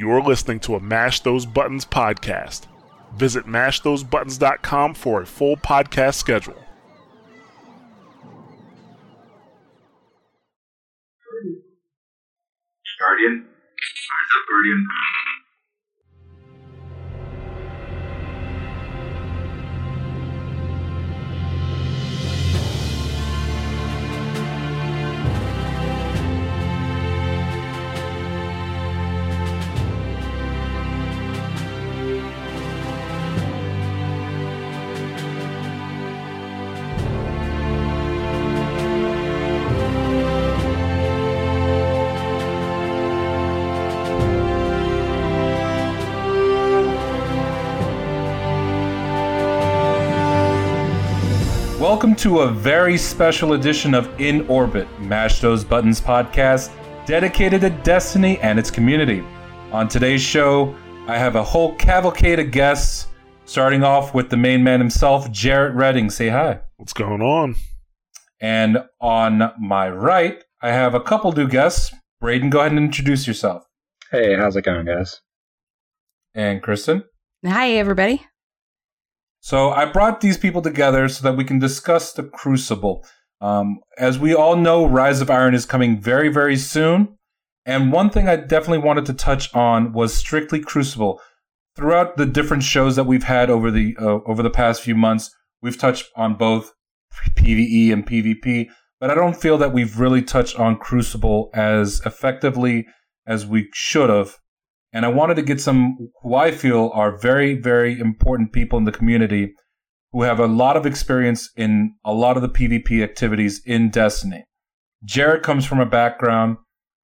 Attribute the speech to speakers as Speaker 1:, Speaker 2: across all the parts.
Speaker 1: You're listening to a Mash Those Buttons podcast. Visit mashthosebuttons.com for a full podcast schedule.
Speaker 2: Guardian. Rise up, Guardian.
Speaker 3: Welcome to a very special edition of In Orbit, Mash Those Buttons podcast, dedicated to Destiny and its community. On today's show, I have a whole cavalcade of guests, starting off with the main man himself, Jarrett Redding. Say hi.
Speaker 1: What's going on?
Speaker 3: And on my right, I have a couple new guests. Braden, go ahead and introduce yourself.
Speaker 4: Hey, how's it going, guys?
Speaker 3: And Kristen.
Speaker 5: Hi, everybody.
Speaker 3: So I brought these people together so that we can discuss the Crucible. Um, as we all know, Rise of Iron is coming very, very soon. And one thing I definitely wanted to touch on was strictly Crucible. Throughout the different shows that we've had over the uh, over the past few months, we've touched on both PVE and PvP, but I don't feel that we've really touched on Crucible as effectively as we should have and I wanted to get some who I feel are very, very important people in the community who have a lot of experience in a lot of the PvP activities in Destiny. Jared comes from a background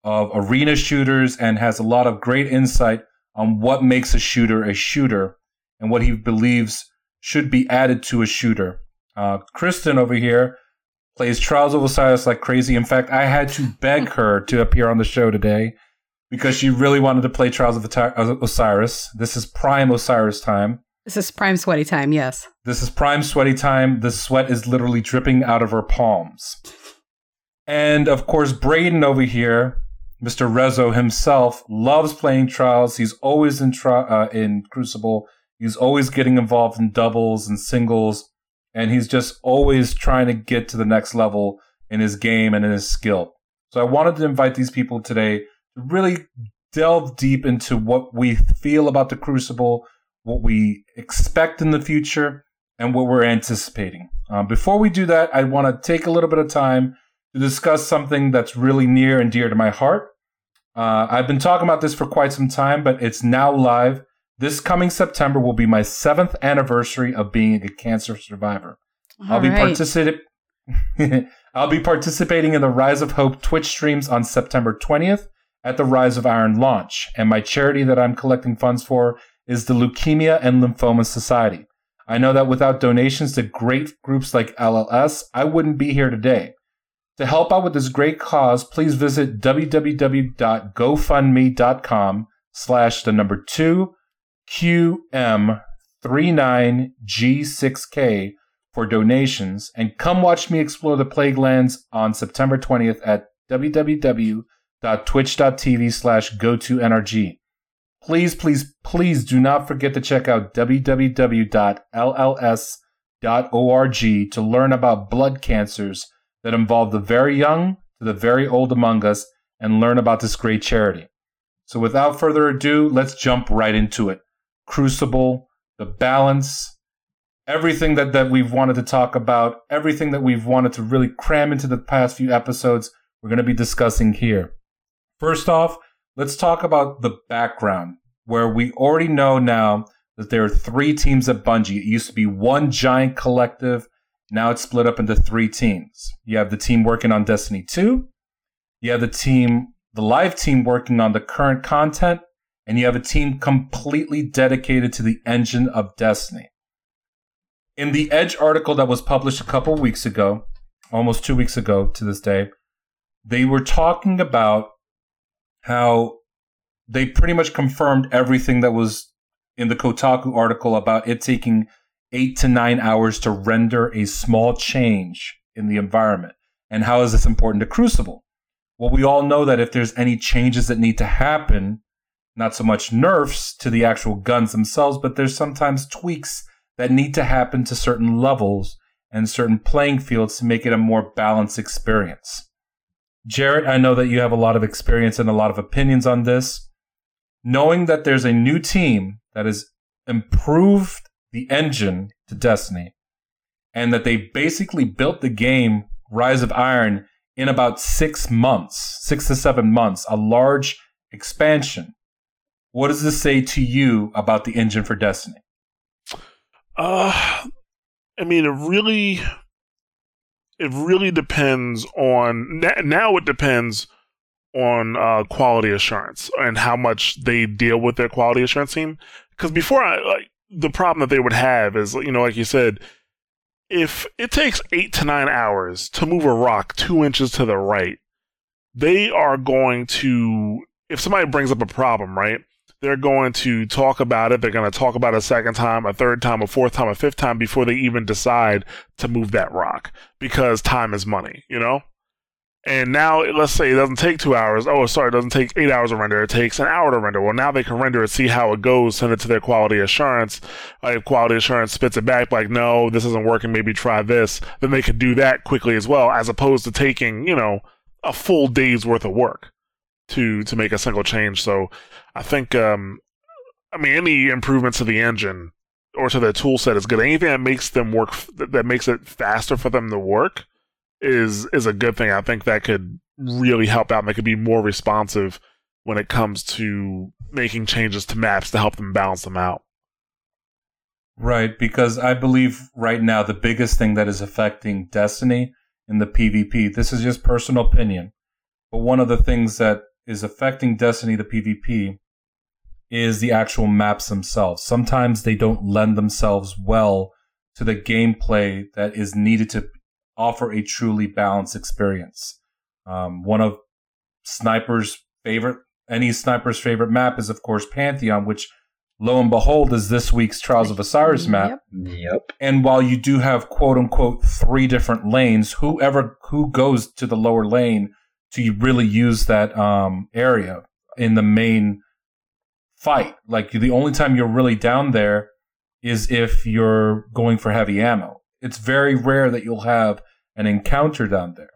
Speaker 3: of arena shooters and has a lot of great insight on what makes a shooter a shooter and what he believes should be added to a shooter. Uh, Kristen over here plays Trials of Osiris like crazy. In fact, I had to beg her to appear on the show today because she really wanted to play Trials of Osiris. This is prime Osiris time.
Speaker 5: This is prime sweaty time, yes.
Speaker 3: This is prime sweaty time. The sweat is literally dripping out of her palms. And of course, Braden over here, Mr. Rezo himself, loves playing Trials. He's always in tri- uh, in Crucible. He's always getting involved in doubles and singles, and he's just always trying to get to the next level in his game and in his skill. So I wanted to invite these people today really delve deep into what we feel about the Crucible, what we expect in the future, and what we're anticipating. Uh, before we do that, I want to take a little bit of time to discuss something that's really near and dear to my heart. Uh, I've been talking about this for quite some time, but it's now live. This coming September will be my seventh anniversary of being a cancer survivor.
Speaker 5: All
Speaker 3: I'll be
Speaker 5: right.
Speaker 3: participating. I'll be participating in the Rise of Hope Twitch streams on September 20th at the Rise of Iron launch, and my charity that I'm collecting funds for is the Leukemia and Lymphoma Society. I know that without donations to great groups like LLS, I wouldn't be here today. To help out with this great cause, please visit www.gofundme.com slash the number 2 QM39G6K for donations and come watch me explore the Plague Lands on September 20th at www.twitch.tv slash go to NRG. Please, please, please do not forget to check out www.lls.org to learn about blood cancers that involve the very young to the very old among us and learn about this great charity. So without further ado, let's jump right into it. Crucible, the balance, everything that, that we've wanted to talk about, everything that we've wanted to really cram into the past few episodes, we're going to be discussing here. First off, let's talk about the background, where we already know now that there are three teams at Bungie. It used to be one giant collective. Now it's split up into three teams. You have the team working on Destiny 2. You have the team, the live team working on the current content. And you have a team completely dedicated to the engine of Destiny. In the Edge article that was published a couple weeks ago, almost two weeks ago to this day, they were talking about how they pretty much confirmed everything that was in the Kotaku article about it taking eight to nine hours to render a small change in the environment. And how is this important to Crucible? Well, we all know that if there's any changes that need to happen, not so much nerfs to the actual guns themselves, but there's sometimes tweaks that need to happen to certain levels and certain playing fields to make it a more balanced experience. Jarrett, I know that you have a lot of experience and a lot of opinions on this. Knowing that there's a new team that has improved the engine to Destiny and that they basically built the game Rise of Iron in about six months, six to seven months, a large expansion. What does this say to you about the engine for Destiny?
Speaker 1: Uh, I mean, it really, it really depends on now. It depends on uh, quality assurance and how much they deal with their quality assurance team. Because before, I like the problem that they would have is, you know, like you said, if it takes eight to nine hours to move a rock two inches to the right, they are going to. If somebody brings up a problem, right? They're going to talk about it. They're going to talk about it a second time, a third time, a fourth time, a fifth time before they even decide to move that rock because time is money, you know? And now, let's say it doesn't take two hours. Oh, sorry, it doesn't take eight hours to render. It takes an hour to render. Well, now they can render it, see how it goes, send it to their quality assurance. Uh, if quality assurance spits it back, like, no, this isn't working, maybe try this, then they could do that quickly as well, as opposed to taking, you know, a full day's worth of work to to make a single change. So I think um, I mean any improvements to the engine or to the tool set is good. Anything that makes them work that makes it faster for them to work is is a good thing. I think that could really help out and they could be more responsive when it comes to making changes to maps to help them balance them out.
Speaker 3: Right, because I believe right now the biggest thing that is affecting Destiny in the PvP, this is just personal opinion, but one of the things that is affecting Destiny the PvP is the actual maps themselves. Sometimes they don't lend themselves well to the gameplay that is needed to offer a truly balanced experience. Um, one of Sniper's favorite, any Sniper's favorite map is, of course, Pantheon, which lo and behold is this week's Trials of Osiris map.
Speaker 4: Yep. yep.
Speaker 3: And while you do have quote unquote three different lanes, whoever who goes to the lower lane to really use that um, area in the main fight. Like the only time you're really down there is if you're going for heavy ammo. It's very rare that you'll have an encounter down there.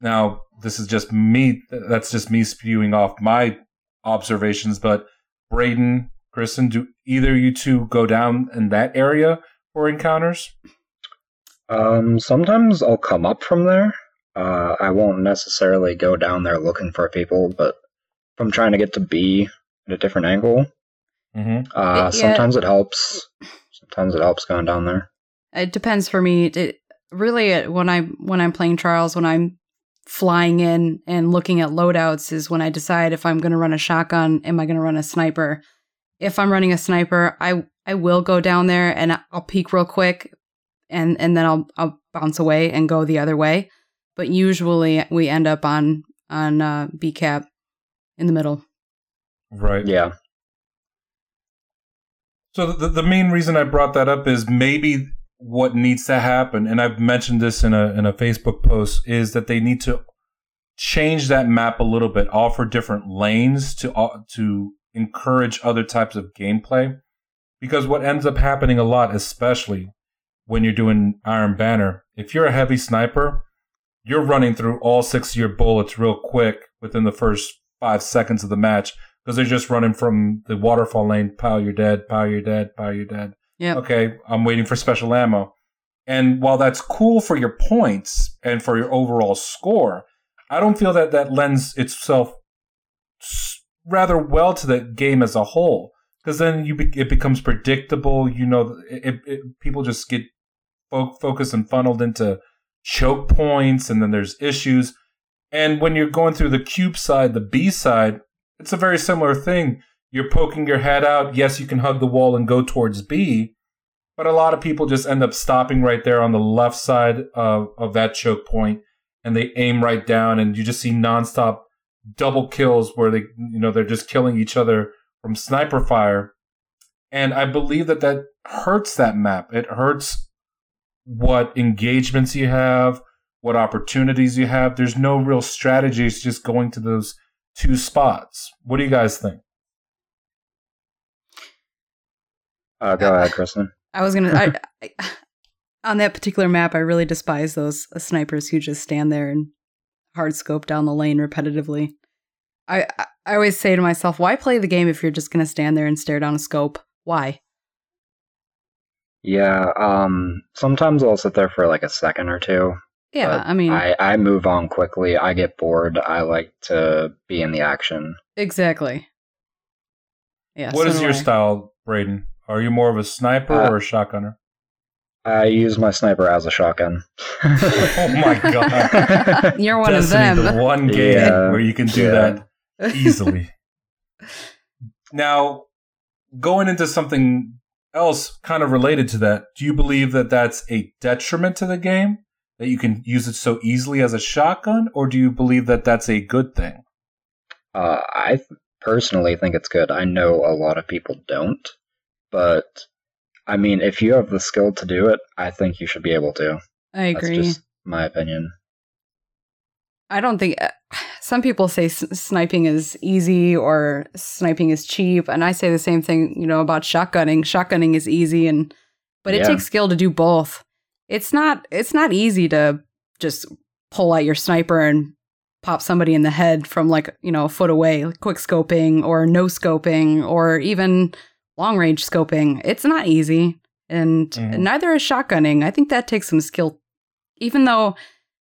Speaker 3: Now, this is just me. That's just me spewing off my observations. But Braden, Kristen, do either you two go down in that area for encounters?
Speaker 4: Um, sometimes I'll come up from there. Uh, I won't necessarily go down there looking for people, but if I'm trying to get to B at a different angle, mm-hmm. uh, yeah. sometimes it helps. Sometimes it helps going down there.
Speaker 5: It depends for me. It, really, when I when I'm playing trials, when I'm flying in and looking at loadouts, is when I decide if I'm going to run a shotgun, am I going to run a sniper? If I'm running a sniper, I I will go down there and I'll peek real quick, and and then I'll I'll bounce away and go the other way but usually we end up on on uh, B cap in the middle.
Speaker 3: Right.
Speaker 4: Yeah.
Speaker 3: So the the main reason I brought that up is maybe what needs to happen, and I've mentioned this in a in a Facebook post, is that they need to change that map a little bit, offer different lanes to uh, to encourage other types of gameplay. Because what ends up happening a lot, especially when you're doing Iron Banner, if you're a heavy sniper, you're running through all six of your bullets real quick within the first five seconds of the match because they're just running from the waterfall lane. Pow, you're dead. Pow, you're dead. Pow, you're dead.
Speaker 5: Yeah.
Speaker 3: Okay, I'm waiting for special ammo. And while that's cool for your points and for your overall score, I don't feel that that lends itself rather well to the game as a whole. Because then you be- it becomes predictable. You know, it, it, people just get fo- focused and funneled into choke points and then there's issues. And when you're going through the cube side, the B side, it's a very similar thing. You're poking your head out. Yes, you can hug the wall and go towards B, but a lot of people just end up stopping right there on the left side of, of that choke point and they aim right down and you just see nonstop double kills where they, you know, they're just killing each other from sniper fire. And I believe that that hurts that map. It hurts what engagements you have, what opportunities you have. There's no real strategy. It's just going to those two spots. What do you guys think?
Speaker 4: Uh, go ahead, Kristen.
Speaker 5: I was gonna. I, I, on that particular map, I really despise those snipers who just stand there and hard scope down the lane repetitively. I I always say to myself, why play the game if you're just gonna stand there and stare down a scope? Why?
Speaker 4: Yeah, um, sometimes I'll sit there for like a second or two.
Speaker 5: Yeah, I mean,
Speaker 4: I, I move on quickly. I get bored. I like to be in the action.
Speaker 5: exactly. Yeah.
Speaker 3: What
Speaker 5: so
Speaker 3: is your
Speaker 5: I.
Speaker 3: style, Braden? Are you more of a sniper
Speaker 4: Uh,
Speaker 3: or a shotgunner?
Speaker 4: I use my sniper as a shotgun.
Speaker 3: Oh my god.
Speaker 5: You're one
Speaker 3: Destiny,
Speaker 5: of them.
Speaker 3: the one game
Speaker 4: Yeah.
Speaker 3: where you can do
Speaker 4: Yeah.
Speaker 3: that easily. now, going into something else kind of related to that, do you believe that that's a detriment to the game? That you can use it so easily as a shotgun? Or do you believe that that's a good thing?
Speaker 4: Uh, I th- personally think it's good. I know a lot of people don't, but I mean, if you have the skill to do it, I think you should be able to.
Speaker 5: I
Speaker 4: That's
Speaker 5: agree.
Speaker 4: just my opinion.
Speaker 5: I don't think uh, some people say s- sniping is easy or sniping is cheap, and I say the same thing. You know about shotgunning. Shotgunning is easy, and but it
Speaker 4: Yeah.
Speaker 5: takes skill to do both. It's not. It's not easy to just pull out your sniper and pop somebody in the head from like you know a foot away, like quick scoping or no scoping or even long range scoping. It's not easy, and
Speaker 3: Mhm.
Speaker 5: neither is shotgunning. I think that takes some skill, even though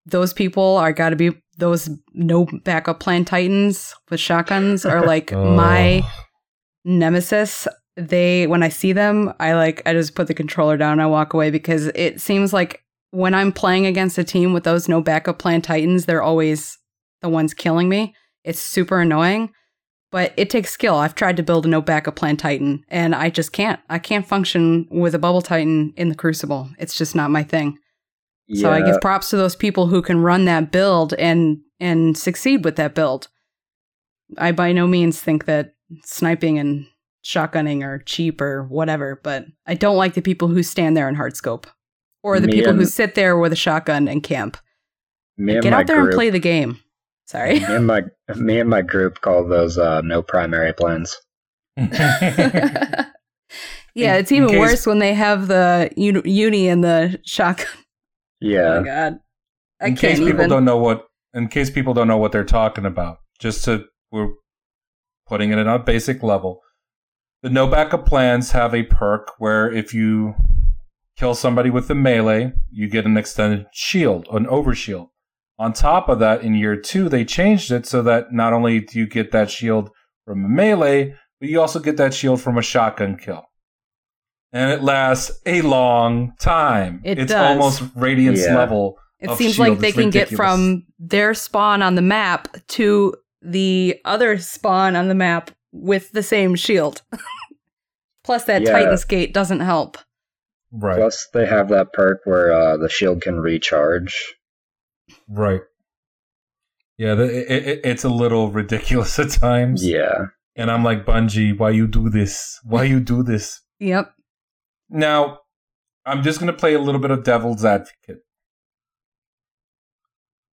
Speaker 5: those people are got to be those no backup plan titans with shotguns are like my
Speaker 3: Oh.
Speaker 5: nemesis. They when i see them i like i just put the controller down and i walk away because it seems like when i'm playing against a team with those no backup plan titans they're always the ones killing me. It's super annoying but it takes skill. I've tried to build a no backup plan titan and i just can't. I can't function with a bubble titan in the crucible. It's just not my thing so I give props to those people who can run that build and and succeed with that build. I by no means think that sniping and shotgunning are cheap or whatever, but I don't like the people who stand there in hard scope. Or the
Speaker 4: Me
Speaker 5: people who sit there with a shotgun and camp.
Speaker 4: me and
Speaker 5: Get
Speaker 4: my
Speaker 5: out there
Speaker 4: group,
Speaker 5: and play the game. Sorry.
Speaker 4: Me and my me and my group call those uh, no primary plans.
Speaker 5: yeah,
Speaker 3: In-
Speaker 5: it's even
Speaker 3: case-
Speaker 5: worse when they have the uni, uni and the shotgun. Oh
Speaker 4: Yeah,
Speaker 5: my god. I
Speaker 3: in
Speaker 5: can't
Speaker 3: case people
Speaker 5: even.
Speaker 3: don't know what in case people don't know what they're talking about just to we're putting it at a basic level the no backup plans have a perk where if you kill somebody with the melee you get an extended shield an overshield on top of that in year two they changed it so that not only do you get that shield from a melee but you also get that shield from a shotgun kill and it lasts a long time
Speaker 5: It
Speaker 3: it's
Speaker 5: does.
Speaker 3: almost radiance
Speaker 4: Yeah.
Speaker 3: level
Speaker 5: It
Speaker 3: of
Speaker 5: seems
Speaker 3: shield.
Speaker 5: like they
Speaker 3: It's
Speaker 5: can get from their spawn on the map to the other spawn on the map with the same shield. Plus, that
Speaker 4: Yeah.
Speaker 5: Titan's gate doesn't help.
Speaker 3: Right,
Speaker 4: Plus, they have that perk where uh, the shield can recharge.
Speaker 3: right. Yeah, the, it, it, it's a little ridiculous at times.
Speaker 4: Yeah,
Speaker 3: And I'm like, Bungie, why you do this? Why you do this?
Speaker 5: Yep.
Speaker 3: Now, I'm just going to play a little bit of devil's advocate.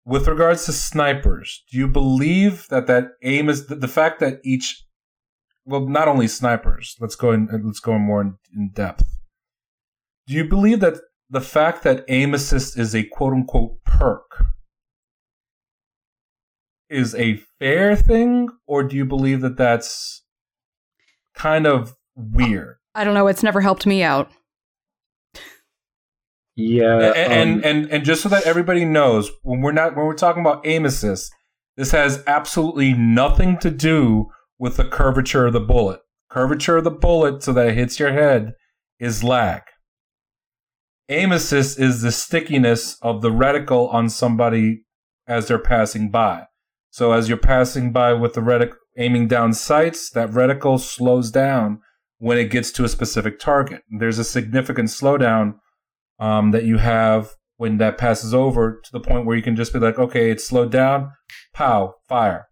Speaker 3: With regards to snipers, do you believe that that aim is the, fact that each, well, not only snipers. Let's go in. Let's go more in, in depth. Do you believe that the fact that aim assist is a quote unquote perk is a fair thing, or do you believe that that's kind of weird?
Speaker 5: I don't know. It's never helped me out.
Speaker 4: yeah,
Speaker 3: and, and
Speaker 4: um,
Speaker 3: and and just so that everybody knows, when we're not when we're talking about aim assist, this has absolutely nothing to do with the curvature of the bullet. Curvature of the bullet, so that it hits your head, is lag. Aim assist is the stickiness of the reticle on somebody as they're passing by. So as you're passing by with the reticle aiming down sights, that reticle slows down when it gets to a specific target. There's a significant slowdown um, that you have when that passes over to the point where you can just be like, okay, it's slowed down, pow, fire.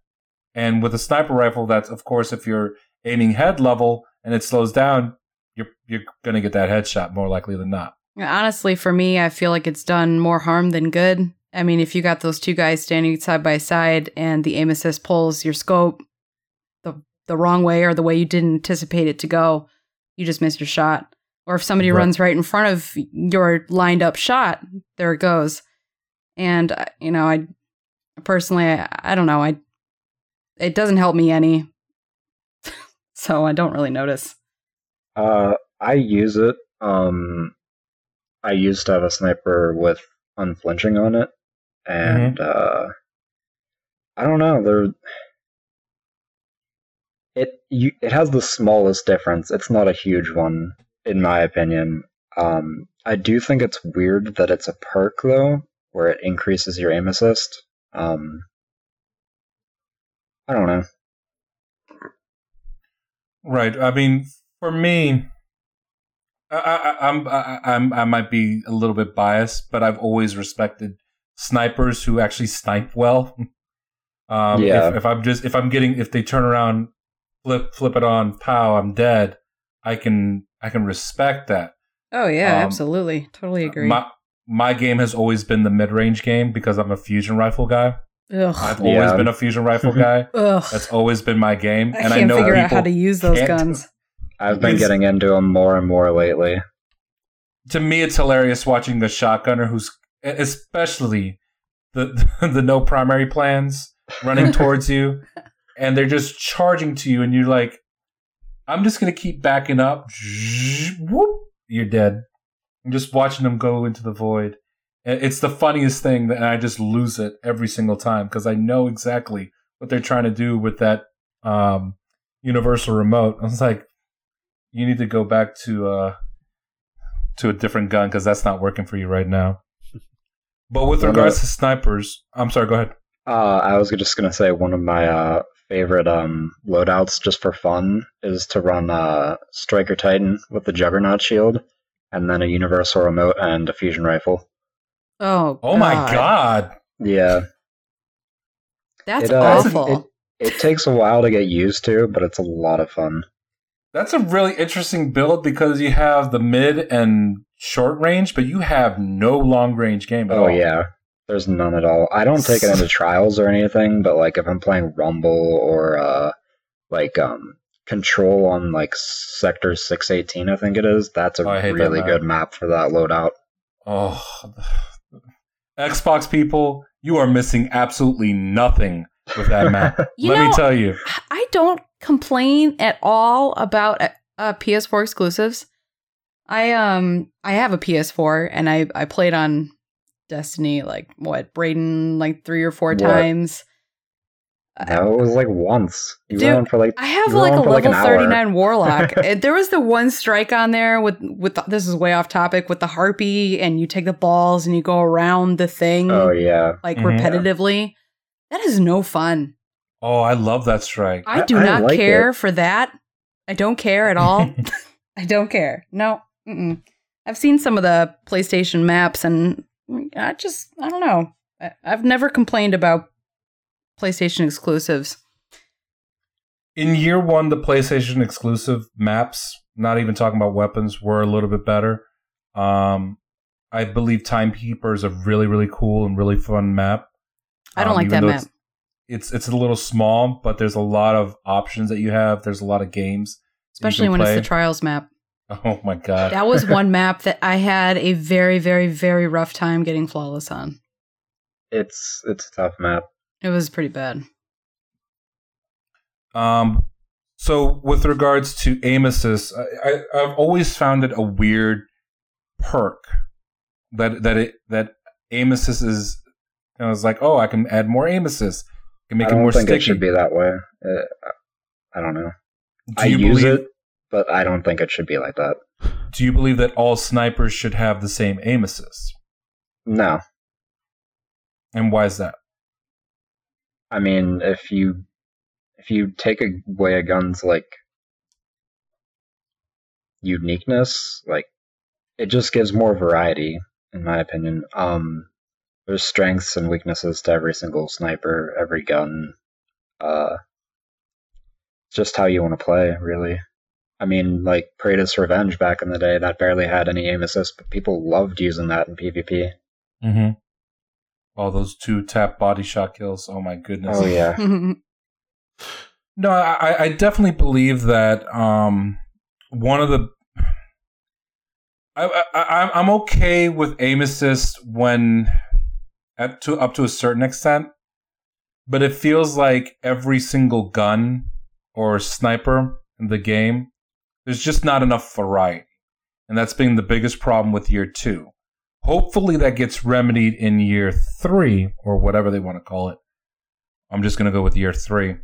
Speaker 3: And with a sniper rifle, that's of course if you're aiming head level and it slows down, you're you're gonna get that headshot more likely than not.
Speaker 5: Honestly, for me, I feel like it's done more harm than good. I mean, if you got those two guys standing side by side and the aim assist pulls your scope the the wrong way or the way you didn't anticipate it to go, you just missed your shot. Or if somebody
Speaker 3: Right.
Speaker 5: runs right in front of your lined up shot, there it goes. And uh, you know, I personally, I, I don't know, I it doesn't help me any, so I don't really notice.
Speaker 4: Uh, I use it. Um, I used to have a sniper with unflinching on it, and uh, I don't know. There, it you it has the smallest difference. It's not a huge one, in my opinion. Um, I do think it's weird that it's a perk though, where it increases your aim assist. Um, I don't know.
Speaker 3: Right. I mean, for me, I, I, I'm I, I'm I might be a little bit biased, but I've always respected snipers who actually snipe well. Um,
Speaker 4: Yeah.
Speaker 3: If, if I'm just if I'm getting if they turn around, flip flip it on, pow, I'm dead. I can I can respect that.
Speaker 5: Oh yeah,
Speaker 3: Um,
Speaker 5: absolutely, totally agree.
Speaker 3: My my game has always been the mid range game because I'm a fusion rifle guy.
Speaker 5: Ugh,
Speaker 3: I've
Speaker 4: Yeah.
Speaker 3: always been a fusion rifle guy.
Speaker 5: ugh.
Speaker 3: That's always been my game,
Speaker 5: I
Speaker 3: and
Speaker 5: can't
Speaker 3: I know
Speaker 5: figure
Speaker 3: people.
Speaker 5: out how to use those guns.
Speaker 4: I've been getting into them more and more lately.
Speaker 3: to me, it's hilarious watching the shotgunner who's, especially the the no primary plans, running towards you, and they're just charging to you, and you're like, I'm just gonna keep backing up. Whoop, you're dead. I'm just watching them go into the void. It's the funniest thing, that- and I just lose it every single time because I know exactly what they're trying to do with that um, universal remote. I was like, you need to go back to uh, to a different gun because that's not working for you right now. But with regards to snipers, I'm sorry. Go ahead.
Speaker 4: Uh, I was just gonna say one of my uh, favorite um, loadouts, just for fun, is to run uh, Striker Titan with the Juggernaut shield, and then a universal remote and a fusion rifle.
Speaker 5: Oh,
Speaker 3: Oh my god!
Speaker 4: Yeah,
Speaker 5: that's
Speaker 4: It, uh,
Speaker 5: awful.
Speaker 4: it, it takes a while to get used to, but it's a lot of fun.
Speaker 3: That's a really interesting build because you have the mid and short range, but you have no long range game at
Speaker 4: Oh
Speaker 3: all.
Speaker 4: yeah, there's none at all. I don't take it into trials or anything, but like if I'm playing Rumble or uh, like um, Control on like Sector 618, I think it is. That's a
Speaker 3: Oh, I that
Speaker 4: really
Speaker 3: map.
Speaker 4: good map for that loadout.
Speaker 3: Oh, Xbox people, you are missing absolutely nothing with that map. Let
Speaker 5: know,
Speaker 3: me tell you.
Speaker 5: I don't complain at all about uh, uh, PS4 exclusives. I um I have a PS4 and I I played on Destiny like what Braden like three or four
Speaker 4: What?
Speaker 5: times.
Speaker 4: No, it was like once. You
Speaker 5: Dude,
Speaker 4: were on for like
Speaker 5: I have
Speaker 4: You
Speaker 5: like a
Speaker 4: on for, like,
Speaker 5: level
Speaker 4: an
Speaker 5: 39 warlock. Uh, there was the one strike on there with with the, this is way off topic with the harpy and you take the balls and you go around the thing
Speaker 4: oh yeah.
Speaker 5: like
Speaker 3: Mhm.
Speaker 5: repetitively. That is no fun.
Speaker 3: Oh, I love that strike.
Speaker 5: I
Speaker 4: I-
Speaker 5: do
Speaker 4: I
Speaker 5: not
Speaker 4: like
Speaker 5: care
Speaker 4: it.
Speaker 5: for that. I don't care at all. I don't care. No. Mm-mm. I've seen some of the PlayStation maps and I just, I don't know. I, I've never complained about PlayStation exclusives.
Speaker 3: In year one, the PlayStation exclusive maps, not even talking about weapons, were a little bit better. Um, I believe Timekeeper is a really, really cool and really fun map.
Speaker 5: I don't
Speaker 3: Um,
Speaker 5: like that map.
Speaker 3: It's, it's it's a little small, but there's a lot of options that you have. There's a lot of games,
Speaker 5: Especially when
Speaker 3: play.
Speaker 5: it's the Trials map.
Speaker 3: Oh my god!
Speaker 5: That was one map that I had a very, very, very rough time getting flawless on.
Speaker 4: It's it's a tough map.
Speaker 5: It was pretty bad.
Speaker 3: Um, so with regards to aim assist, I, I, I've always found it a weird perk that that it that aim assist is. I was like, oh, I can add more aim assist. I can make
Speaker 4: I
Speaker 3: it
Speaker 4: don't
Speaker 3: more
Speaker 4: think
Speaker 3: sticky.
Speaker 4: it should be that way. Uh, I don't know.
Speaker 3: do
Speaker 4: I
Speaker 3: you
Speaker 4: use
Speaker 3: believe?
Speaker 4: it, but I don't think it should be like that.
Speaker 3: Do you believe that all snipers should have the same aim assist?
Speaker 4: No,
Speaker 3: And why is that?
Speaker 4: I mean if you if you take away a gun's like uniqueness, like it just gives more variety, in my opinion. Um, there's strengths and weaknesses to every single sniper, every gun. Uh, it's just how you want to play, really. I mean, like Praedyth's Revenge back in the day, that barely had any aim assist, but people loved using that in PvP.
Speaker 3: Mm-hmm. Oh, those two tap body shot kills. Oh my goodness.
Speaker 4: Oh yeah,
Speaker 3: No, I, I definitely believe that um, one of the I, I I'm okay with aim assist when at to up to a certain extent, but it feels like every single gun or sniper in the game, there's just not enough variety, and that's been the biggest problem with year two. Hopefully, that gets remedied in year three or whatever they want to call it. I'm just gonna go with year three.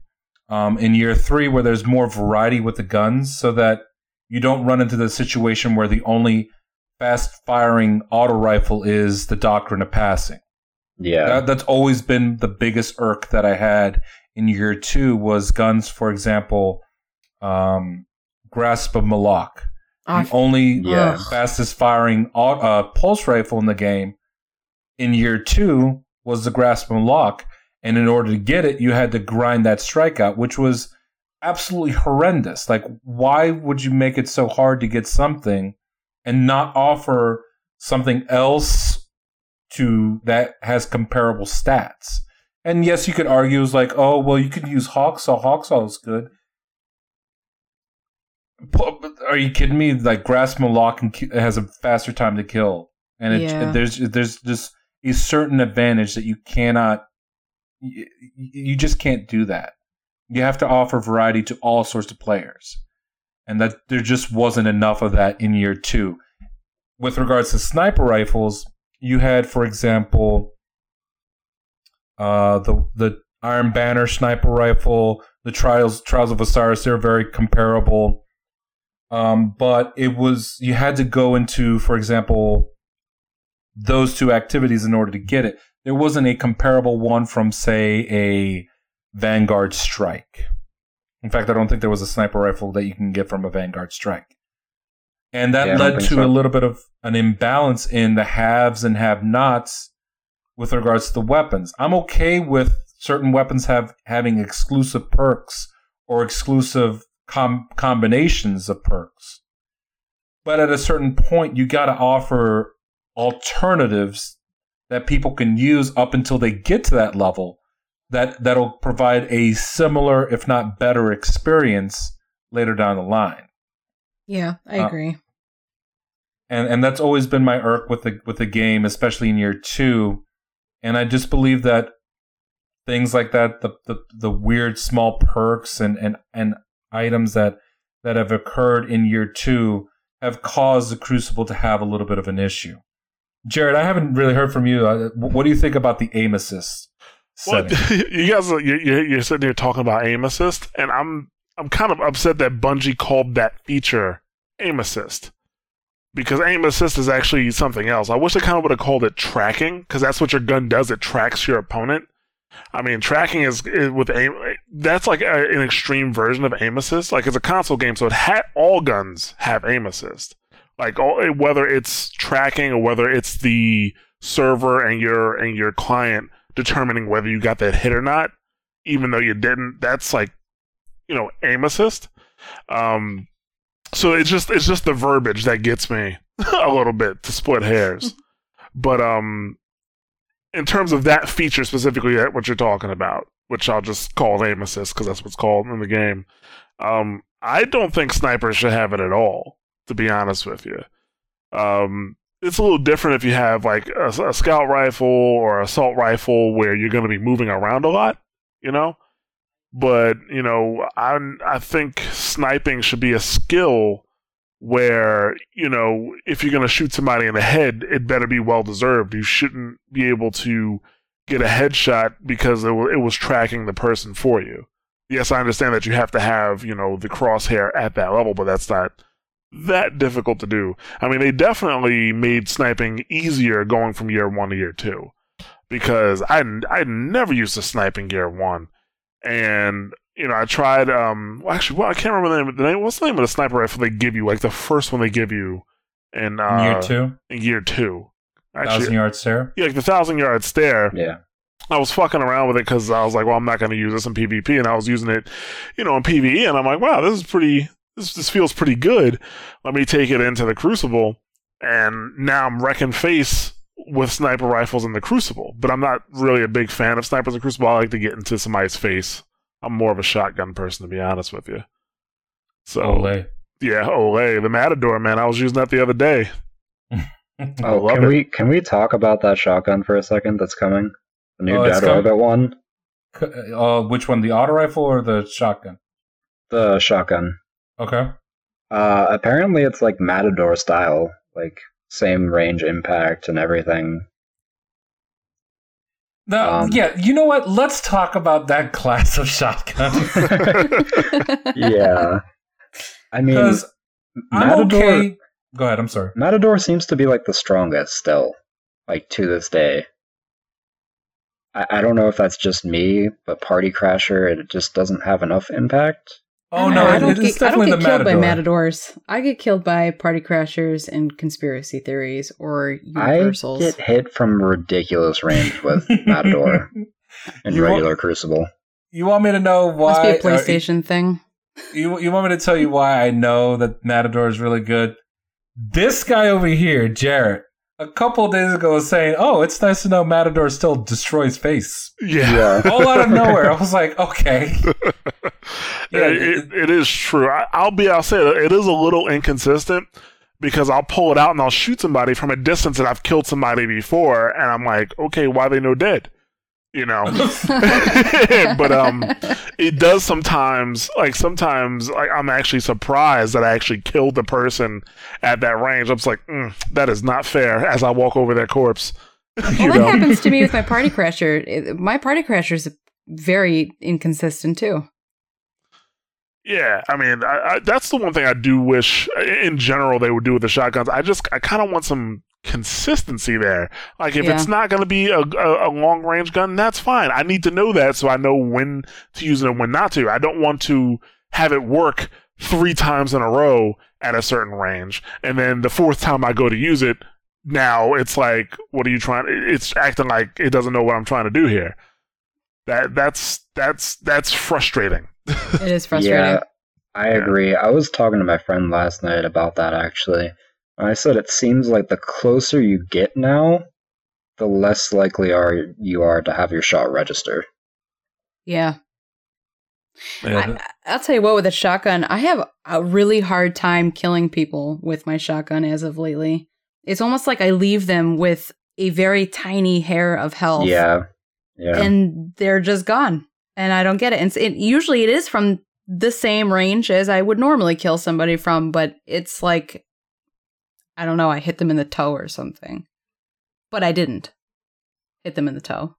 Speaker 3: Um, in year three, where there's more variety with the guns, so that you don't run into the situation where the only fast firing auto rifle is the doctrine of passing.
Speaker 4: Yeah.
Speaker 3: That, that's always been the biggest irk that I had in year two was guns, for example, um, Grasp of Malok.
Speaker 5: Oh,
Speaker 3: the only
Speaker 4: Yeah.
Speaker 3: fastest firing au- uh, pulse rifle in the game in year two was the Grasp of Malok. And in order to get it, you had to grind that strikeout, which was absolutely horrendous. Like, why would you make it so hard to get something and not offer something else to that has comparable stats? And yes, you could argue it's like, oh, well, you could use Hawksaw. Hawksaw is good. Are you kidding me? Like, Grasp Malok has a faster time to kill, and it,
Speaker 5: Yeah.
Speaker 3: there's there's just a certain advantage that you cannot, you, you just can't do that. You have to offer variety to all sorts of players, and that there just wasn't enough of that in year two. With regards to sniper rifles, you had, for example, uh, the the Iron Banner sniper rifle, the Trials Trials of Osiris. They're very comparable, um, but it was you had to go into, for example, those two activities in order to get it. There wasn't a comparable one from, say, a Vanguard Strike. In fact, I don't think there was a sniper rifle that you can get from a Vanguard Strike. And that
Speaker 4: Yeah,
Speaker 3: led to
Speaker 4: so.
Speaker 3: a little bit of an imbalance in the haves and have nots with regards to the weapons. I'm okay with certain weapons have having exclusive perks or exclusive com- combinations of perks. But at a certain point, you got to offer alternatives that people can use up until they get to that level that that'll provide a similar if not better experience later down the line
Speaker 5: yeah, I
Speaker 3: Uh,
Speaker 5: agree.
Speaker 3: and and that's always been my irk with the with the game especially in year 2 and i just believe that things like that the the, the weird small perks and, and and items that that have occurred in year 2 have caused the crucible to have a little bit of an issue jared i haven't really heard from you Uh, what do you think about the aim assist
Speaker 1: Well,
Speaker 3: setting?
Speaker 1: you guys, are, you're, you're you're sitting here talking about aim assist, and I'm I'm kind of upset that Bungie called that feature aim assist because aim assist is actually something else. I wish they kind of would have called it tracking because that's what your gun does. It tracks your opponent. I mean, tracking is, is with aim. That's like a, an extreme version of aim assist. Like it's a console game, so it ha- all guns have aim assist. Like all, whether it's tracking or whether it's the server and your and your client determining whether you got that hit or not, even though you didn't. That's like, you know, aim assist. Um, so it's just it's just the verbiage that gets me a little bit to split hairs. but um, in terms of that feature specifically, that what you're talking about, which I'll just call aim assist because that's what's called in the game. Um, I don't think snipers should have it at all. To be honest with you, um, it's a little different if you have like a, a scout rifle or assault rifle where you're going to be moving around a lot, you know. But you know, I I think sniping should be a skill where you know if you're going to shoot somebody in the head, it better be well deserved. You shouldn't be able to get a headshot because it, wa- it was tracking the person for you. Yes, I understand that you have to have you know the crosshair at that level, but that's not that difficult to do. I mean, they definitely made sniping easier going from year one to year two because I I never used to snipe in year one, and you know I tried. Um, well, actually, well, I can't remember the name. The name. What's the name of the sniper rifle they give you? Like the first one they give you in, uh,
Speaker 3: in year two
Speaker 1: In year two,
Speaker 3: thousand
Speaker 1: actually,
Speaker 3: yard stare
Speaker 1: yeah, like the thousand yard stare.
Speaker 4: Yeah.
Speaker 1: I was fucking around with it because I was like, well, I'm not going to use this in PvP, and I was using it, you know, in PvE, and I'm like, wow, this is pretty. This this feels pretty good. Let me take it into the Crucible, and now I'm wrecking face with sniper rifles in the Crucible. But I'm not really a big fan of snipers in Crucible. I like to get into somebody's face. I'm more of a shotgun person, to be honest with you. So
Speaker 3: Ole.
Speaker 1: Yeah, Olay, the Matador, man. I was using that the other day.
Speaker 4: Oh,
Speaker 1: love
Speaker 4: can
Speaker 1: it.
Speaker 4: we can we talk about that shotgun for a second? That's coming. The new
Speaker 3: Oh, it's
Speaker 4: Dead
Speaker 3: com-
Speaker 4: Orbit one.
Speaker 3: Uh, which one, the auto rifle or the shotgun?
Speaker 4: The shotgun.
Speaker 3: Okay.
Speaker 4: Uh, apparently it's like Matador style, like same range impact and everything.
Speaker 3: Now,
Speaker 4: Um,
Speaker 3: yeah, you know what? Let's talk about that class of shotgun.
Speaker 4: yeah. I mean,
Speaker 3: I'm
Speaker 4: Matador,
Speaker 3: okay. Go ahead. I'm sorry.
Speaker 4: Matador seems to be like the strongest still, like to this day. I, I don't know if that's just me, but Party Crasher, it just doesn't have enough impact.
Speaker 3: Oh
Speaker 5: I
Speaker 3: no,
Speaker 5: I don't
Speaker 3: it is
Speaker 5: get, I don't get killed
Speaker 3: Matador.
Speaker 5: by matadors. I get killed by party crashers and conspiracy theories or universals.
Speaker 4: I
Speaker 5: universals.
Speaker 4: get hit from ridiculous range with Matador and
Speaker 3: You want-
Speaker 4: regular Crucible.
Speaker 3: You want me to know why?
Speaker 5: Must be a
Speaker 3: uh,
Speaker 5: PlayStation thing.
Speaker 3: you you want me to tell you why I know that Matador is really good? This guy over here, Jarrett, a couple days ago was saying, "Oh, it's nice to know Matador still destroys face."
Speaker 1: Yeah.
Speaker 4: Yeah.
Speaker 3: All out of nowhere, I was like, "Okay." Yeah,
Speaker 1: it, it, it is true. I, I'll be. I'll say it, it is a little inconsistent because I'll pull it out and I'll shoot somebody from a distance that I've killed somebody before, and I'm like, okay, why they no dead? You know. but um, it does sometimes. Like sometimes, like I'm actually surprised that I actually killed the person at that range. I'm just like, mm, that is not fair. As I walk over their corpse, you
Speaker 5: Well, that
Speaker 1: know.
Speaker 5: happens to me with my party crasher. My party crasher is very inconsistent too.
Speaker 1: Yeah, I mean, I, I, that's the one thing I do wish, in general, they would do with the shotguns. I just, I kind of want some consistency there. Like, if
Speaker 5: Yeah.
Speaker 1: it's not going to be a, a, a long range gun, that's fine. I need to know that so I know when to use it and when not to. I don't want to have it work three times in a row at a certain range, and then the fourth time I go to use it, now it's like, what are you trying? It's acting like it doesn't know what I'm trying to do here. That that's that's that's frustrating.
Speaker 5: It is frustrating.
Speaker 4: Yeah, I agree. I was talking to my friend last night about that actually. And I said it seems like the closer you get now, the less likely are you are to have your shot register.
Speaker 5: Yeah.
Speaker 3: Yeah,
Speaker 5: I, I'll tell you what, with a shotgun, I have a really hard time killing people with my shotgun as of lately. It's almost like I leave them with a very tiny hair of health.
Speaker 4: Yeah. Yeah.
Speaker 5: And they're just gone. And I don't get it. And it's- it usually it is from the same range as I would normally kill somebody from, but it's like I don't know, I hit them in the toe or something. But I didn't hit them in the toe.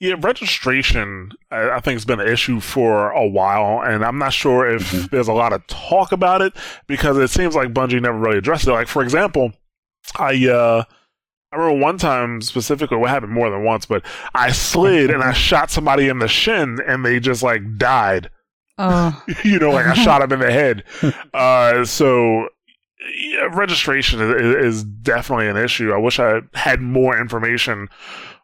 Speaker 1: Yeah, registration, I, I think, has been an issue for a while, and I'm not sure if
Speaker 4: Mhm.
Speaker 1: there's a lot of talk about it because it seems like Bungie never really addressed it. Like, for example, I uh, I remember one time specifically, what happened more than once, but I slid and I shot somebody in the shin, and they just like died.
Speaker 5: Oh.
Speaker 1: you know, like I shot him in the head. Uh, so yeah, registration is, is definitely an issue. I wish I had more information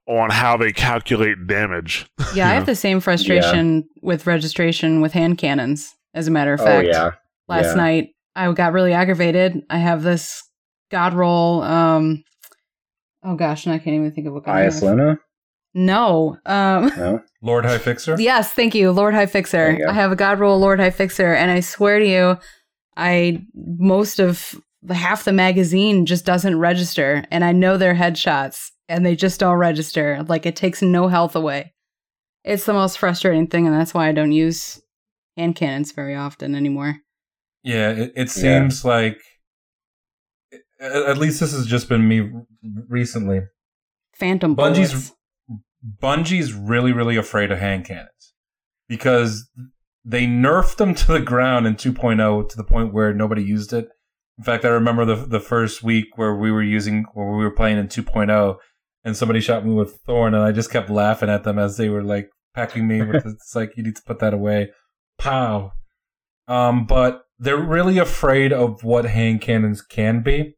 Speaker 1: on how they calculate damage.
Speaker 5: Yeah, I have the same frustration with registration with hand cannons, as a matter of
Speaker 4: oh
Speaker 5: fact.
Speaker 4: yeah.
Speaker 5: Last
Speaker 4: yeah.
Speaker 5: night I got really aggravated. I have this god roll, um oh gosh, and I can't even think of what god it is.
Speaker 4: Eyasluna?
Speaker 5: No. Um
Speaker 4: No.
Speaker 3: Lord High Fixer.
Speaker 5: Yes, thank you, Lord High Fixer. I have a God roll Lord High Fixer, and I swear to you, I most of the half the magazine just doesn't register, and I know they're headshots, and they just don't register. Like it takes no health away. It's the most frustrating thing, and that's why I don't use hand cannons very often anymore.
Speaker 3: Yeah, it, it
Speaker 4: Yeah.
Speaker 3: seems like at at least this has just been me recently.
Speaker 5: Phantom
Speaker 3: Bungie's-
Speaker 5: bullets.
Speaker 3: Bungie's really, really afraid of hand cannons because they nerfed them to the ground in 2.0 to the point where nobody used it. In fact, I remember the the first week where we were using where we were playing in 2.0 and somebody shot me with thorn and I just kept laughing at them as they were like pecking me with it's like you need to put that away. Pow. Um, but they're really afraid of what hand cannons can be.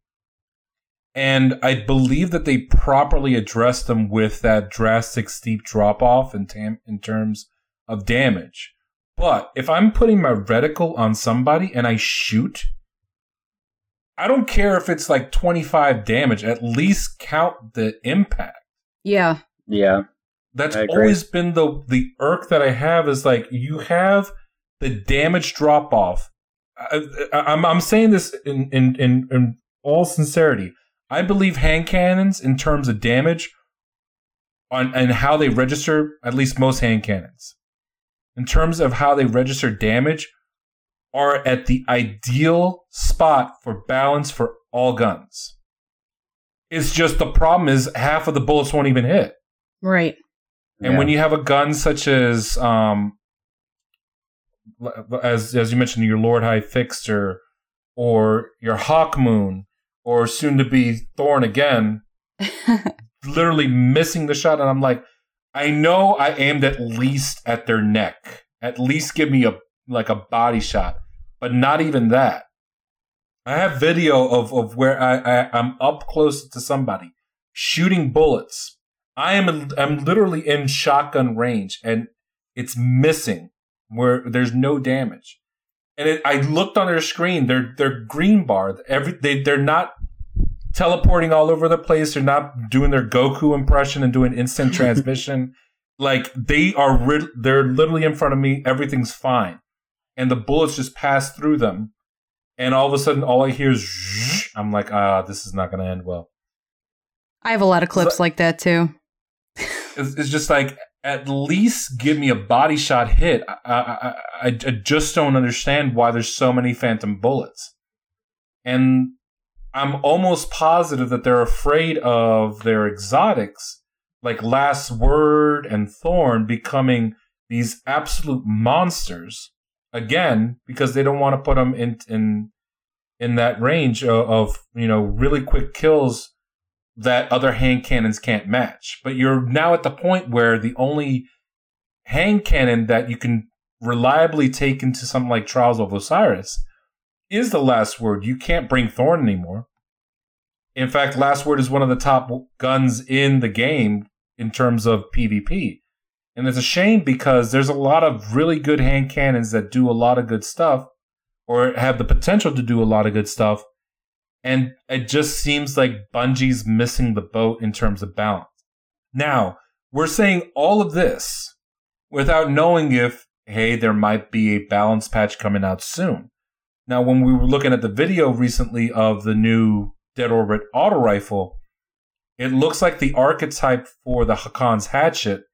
Speaker 3: And I believe that they properly addressed them with that drastic steep drop off in, tam- in terms of damage. But if I'm putting my reticle on somebody and I shoot, I don't care if it's like 25 damage, at least count the impact.
Speaker 5: Yeah,
Speaker 4: Yeah.
Speaker 3: That's always been the the irk that I have is like you have the damage drop off. I, I'm I'm saying this in, in in in all sincerity. I believe hand cannons, in terms of damage, on and how they register, at least most hand cannons, in terms of how they register damage, are at the ideal spot for balance for all guns. It's just the problem is half of the bullets won't even hit.
Speaker 5: Right.
Speaker 3: And when you have a gun such as um as as you mentioned your Lord High Fixer or your Hawkmoon or soon to be Thorn again, literally missing the shot and I'm like I know I aimed at least at their neck. At least give me a like a body shot, but not even that. I have video of, of where I, I I'm up close to somebody shooting bullets. I am I'm literally in shotgun range and it's missing where there's no damage. And it, I looked on their screen. They're they're green bar. Every they they're not teleporting all over the place. They're not doing their Goku impression and doing instant transmission. like they are ri- they're literally in front of me. Everything's fine, and the bullets just pass through them. And all of a sudden, all I hear is zhh. I'm like, ah, this is not going to end well.
Speaker 5: I have a lot of clips
Speaker 3: So-
Speaker 5: like that too.
Speaker 3: It's, it's just like at least give me a body shot hit. I, I, I, I just don't understand why there's so many phantom bullets, and I'm almost positive that they're afraid of their exotics, like Last Word and Thorn, becoming these absolute monsters again because they don't want to put them in in in that range of, of you know really quick kills that other hand cannons can't match. But you're now at the point where the only hand cannon that you can reliably take into something like Trials of Osiris is the last word. You can't bring Thorn anymore. In fact, last word is one of the top guns in the game in terms of PvP. And it's a shame because there's a lot of really good hand cannons that do a lot of good stuff or have the potential to do a lot of good stuff and it just seems like Bungie's missing the boat in terms of balance. Now, we're saying all of this without knowing if, hey, there might be a balance patch coming out soon. Now, when we were looking at the video recently of the new Dead Orbit auto rifle, it looks like the archetype for the Haakon's Hatchet,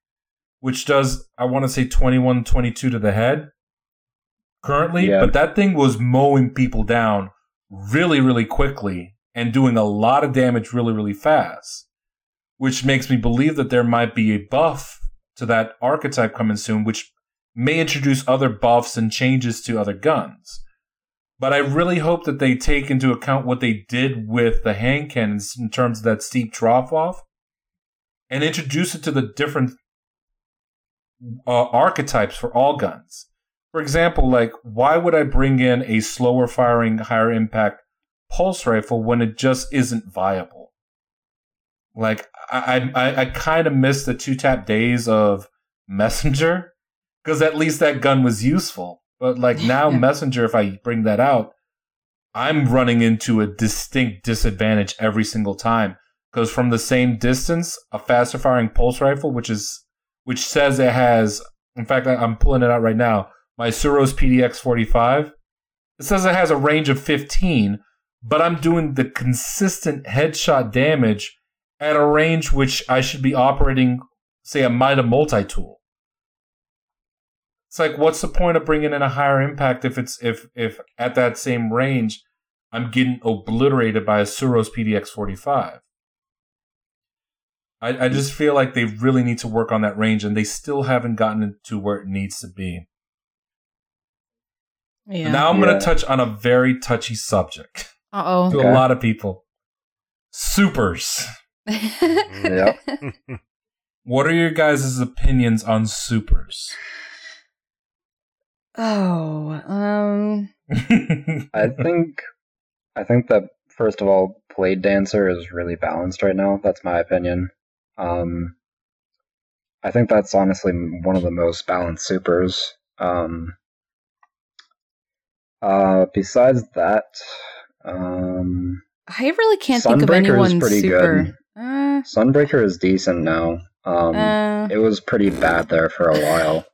Speaker 3: which does, I want to say 21, 22 to the head currently,
Speaker 4: Yeah.
Speaker 3: but that thing was mowing people down really, really quickly and doing a lot of damage really, really fast, which makes me believe that there might be a buff to that archetype coming soon, which may introduce other buffs and changes to other guns. But I really hope that they take into account what they did with the hand cannons in terms of that steep drop off and introduce it to the different uh, archetypes for all guns. For example, like why would I bring in a slower firing, higher impact pulse rifle when it just isn't viable? Like I I, I kind of miss the two tap days of messenger because at least that gun was useful. But like now, messenger, if I bring that out, I'm running into a distinct disadvantage every single time because from the same distance, a faster firing pulse rifle, which is which says it has, in fact, I- I'm pulling it out right now. My Suros PDX 45. It says it has a range of 15, but I'm doing the consistent headshot damage at a range which I should be operating, say, a Mida multi tool. It's like, what's the point of bringing in a higher impact if it's if if at that same range I'm getting obliterated by a Suros PDX 45? I, I just feel like they really need to work on that range, and they still haven't gotten it to where it needs to be.
Speaker 5: Yeah.
Speaker 3: Now I'm going to touch on a very touchy subject
Speaker 5: uh
Speaker 3: to
Speaker 4: Okay.
Speaker 3: a lot of people. Supers.
Speaker 5: oh.
Speaker 3: What are your guys' opinions on supers?
Speaker 5: Oh. Um.
Speaker 4: I think I think that first of all, Blade Dancer is really balanced right now. That's my opinion. Um, I think that's honestly one of the most balanced supers. Um, uh, besides that, um,
Speaker 5: I really can't think of
Speaker 4: Sunbreaker is
Speaker 5: anyone
Speaker 4: pretty
Speaker 5: super.
Speaker 4: good.
Speaker 5: Uh,
Speaker 4: Sunbreaker is decent now. Um,
Speaker 5: uh,
Speaker 4: it was pretty bad there for a while.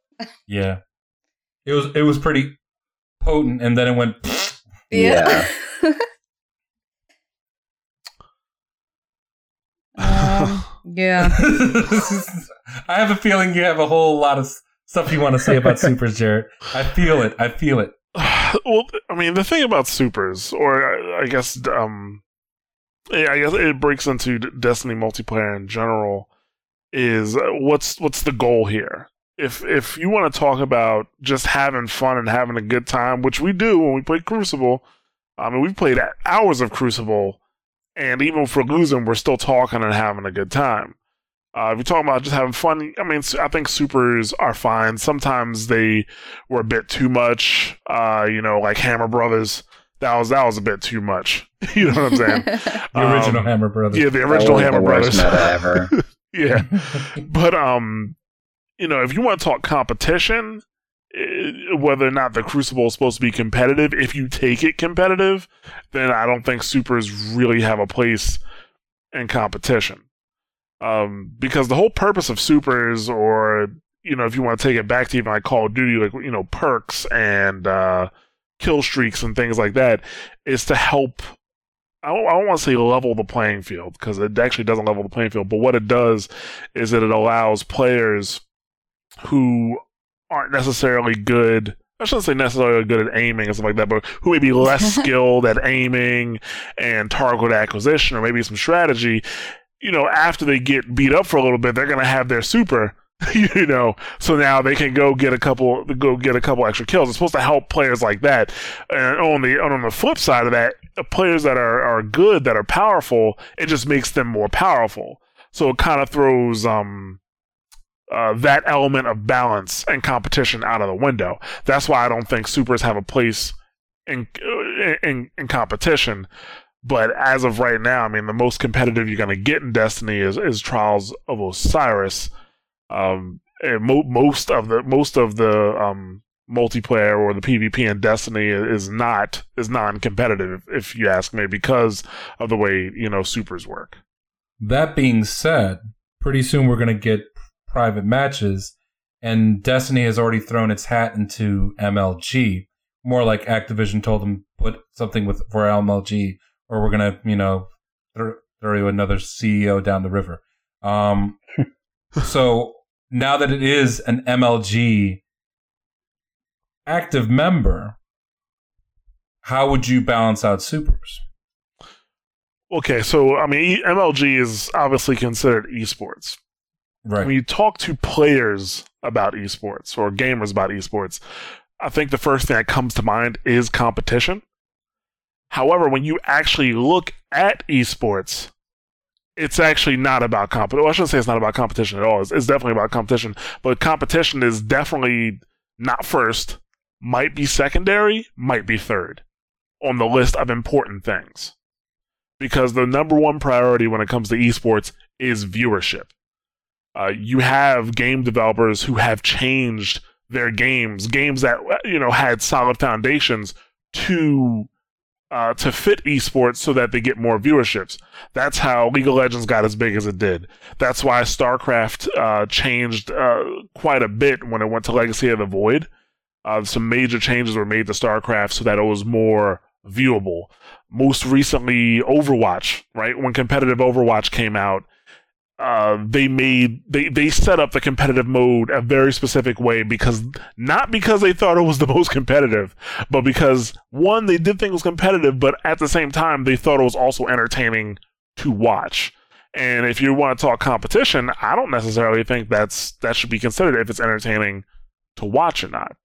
Speaker 3: yeah, it was it was pretty potent, and then it went
Speaker 4: Yeah.
Speaker 5: um, yeah.
Speaker 3: I have a feeling you have a whole lot of stuff you want to say about supers, Jared. I feel it. I feel it.
Speaker 1: well, I mean, the thing about supers, or I, I guess, um, yeah, I guess it breaks into Destiny multiplayer in general. Is uh, what's what's the goal here? If if you want to talk about just having fun and having a good time, which we do when we play Crucible, I mean, we've played hours of Crucible, and even if we're losing, we're still talking and having a good time. Uh, if you're talking about just having fun, I mean, I think supers are fine. Sometimes they were a bit too much. Uh, you know, like Hammer Brothers, that was that was a bit too much. you know what I'm saying?
Speaker 3: the original um, Hammer Brothers.
Speaker 1: Yeah, the original Hammer
Speaker 4: the
Speaker 1: Brothers.
Speaker 4: ever.
Speaker 1: yeah, but um, you know, if you want to talk competition, eh, whether or not the Crucible is supposed to be competitive, if you take it competitive, then I don't think supers really have a place in competition. Um, because the whole purpose of supers, or you know, if you want to take it back to even like Call of Duty, like you know, perks and uh, kill streaks and things like that, is to help. I don't, I don't want to say level the playing field because it actually doesn't level the playing field. But what it does is that it allows players who aren't necessarily good I shouldn't say necessarily good at aiming and stuff like that, but who may be less skilled at aiming and target acquisition or maybe some strategy, you know, after they get beat up for a little bit, they're going to have their super, you know, so now they can go get a couple, go get a couple extra kills. It's supposed to help players like that. And on the on the flip side of that, players that are are good, that are powerful, it just makes them more powerful. So it kind of throws um uh, that element of balance and competition out of the window. That's why I don't think supers have a place in in, in competition. But as of right now, I mean, the most competitive you're going to get in Destiny is, is Trials of Osiris. Um, mo- most of the most of the um, multiplayer or the PvP in Destiny is not is non-competitive, if you ask me, because of the way you know supers work.
Speaker 3: That being said, pretty soon we're going to get private matches, and Destiny has already thrown its hat into MLG. More like Activision told them put something with for MLG or we're gonna, you know, throw, throw you another CEO down the river. Um, so now that it is an MLG active member, how would you balance out supers?
Speaker 1: Okay, so I mean, MLG is obviously considered esports.
Speaker 3: Right.
Speaker 1: When you talk to players about esports or gamers about esports, I think the first thing that comes to mind is competition. However, when you actually look at esports, it's actually not about competition. Well, I shouldn't say it's not about competition at all. It's, it's definitely about competition, but competition is definitely not first, might be secondary, might be third on the list of important things. Because the number one priority when it comes to esports is viewership. Uh, you have game developers who have changed their games, games that you know had solid foundations to uh, to fit esports so that they get more viewerships. That's how League of Legends got as big as it did. That's why StarCraft uh, changed uh, quite a bit when it went to Legacy of the Void. Uh, some major changes were made to StarCraft so that it was more viewable. Most recently, Overwatch, right? When competitive Overwatch came out, uh, they made they they set up the competitive mode a very specific way because not because they thought it was the most competitive, but because one they did think it was competitive, but at the same time they thought it was also entertaining to watch. And if you want to talk competition, I don't necessarily think that's that should be considered if it's entertaining to watch or not.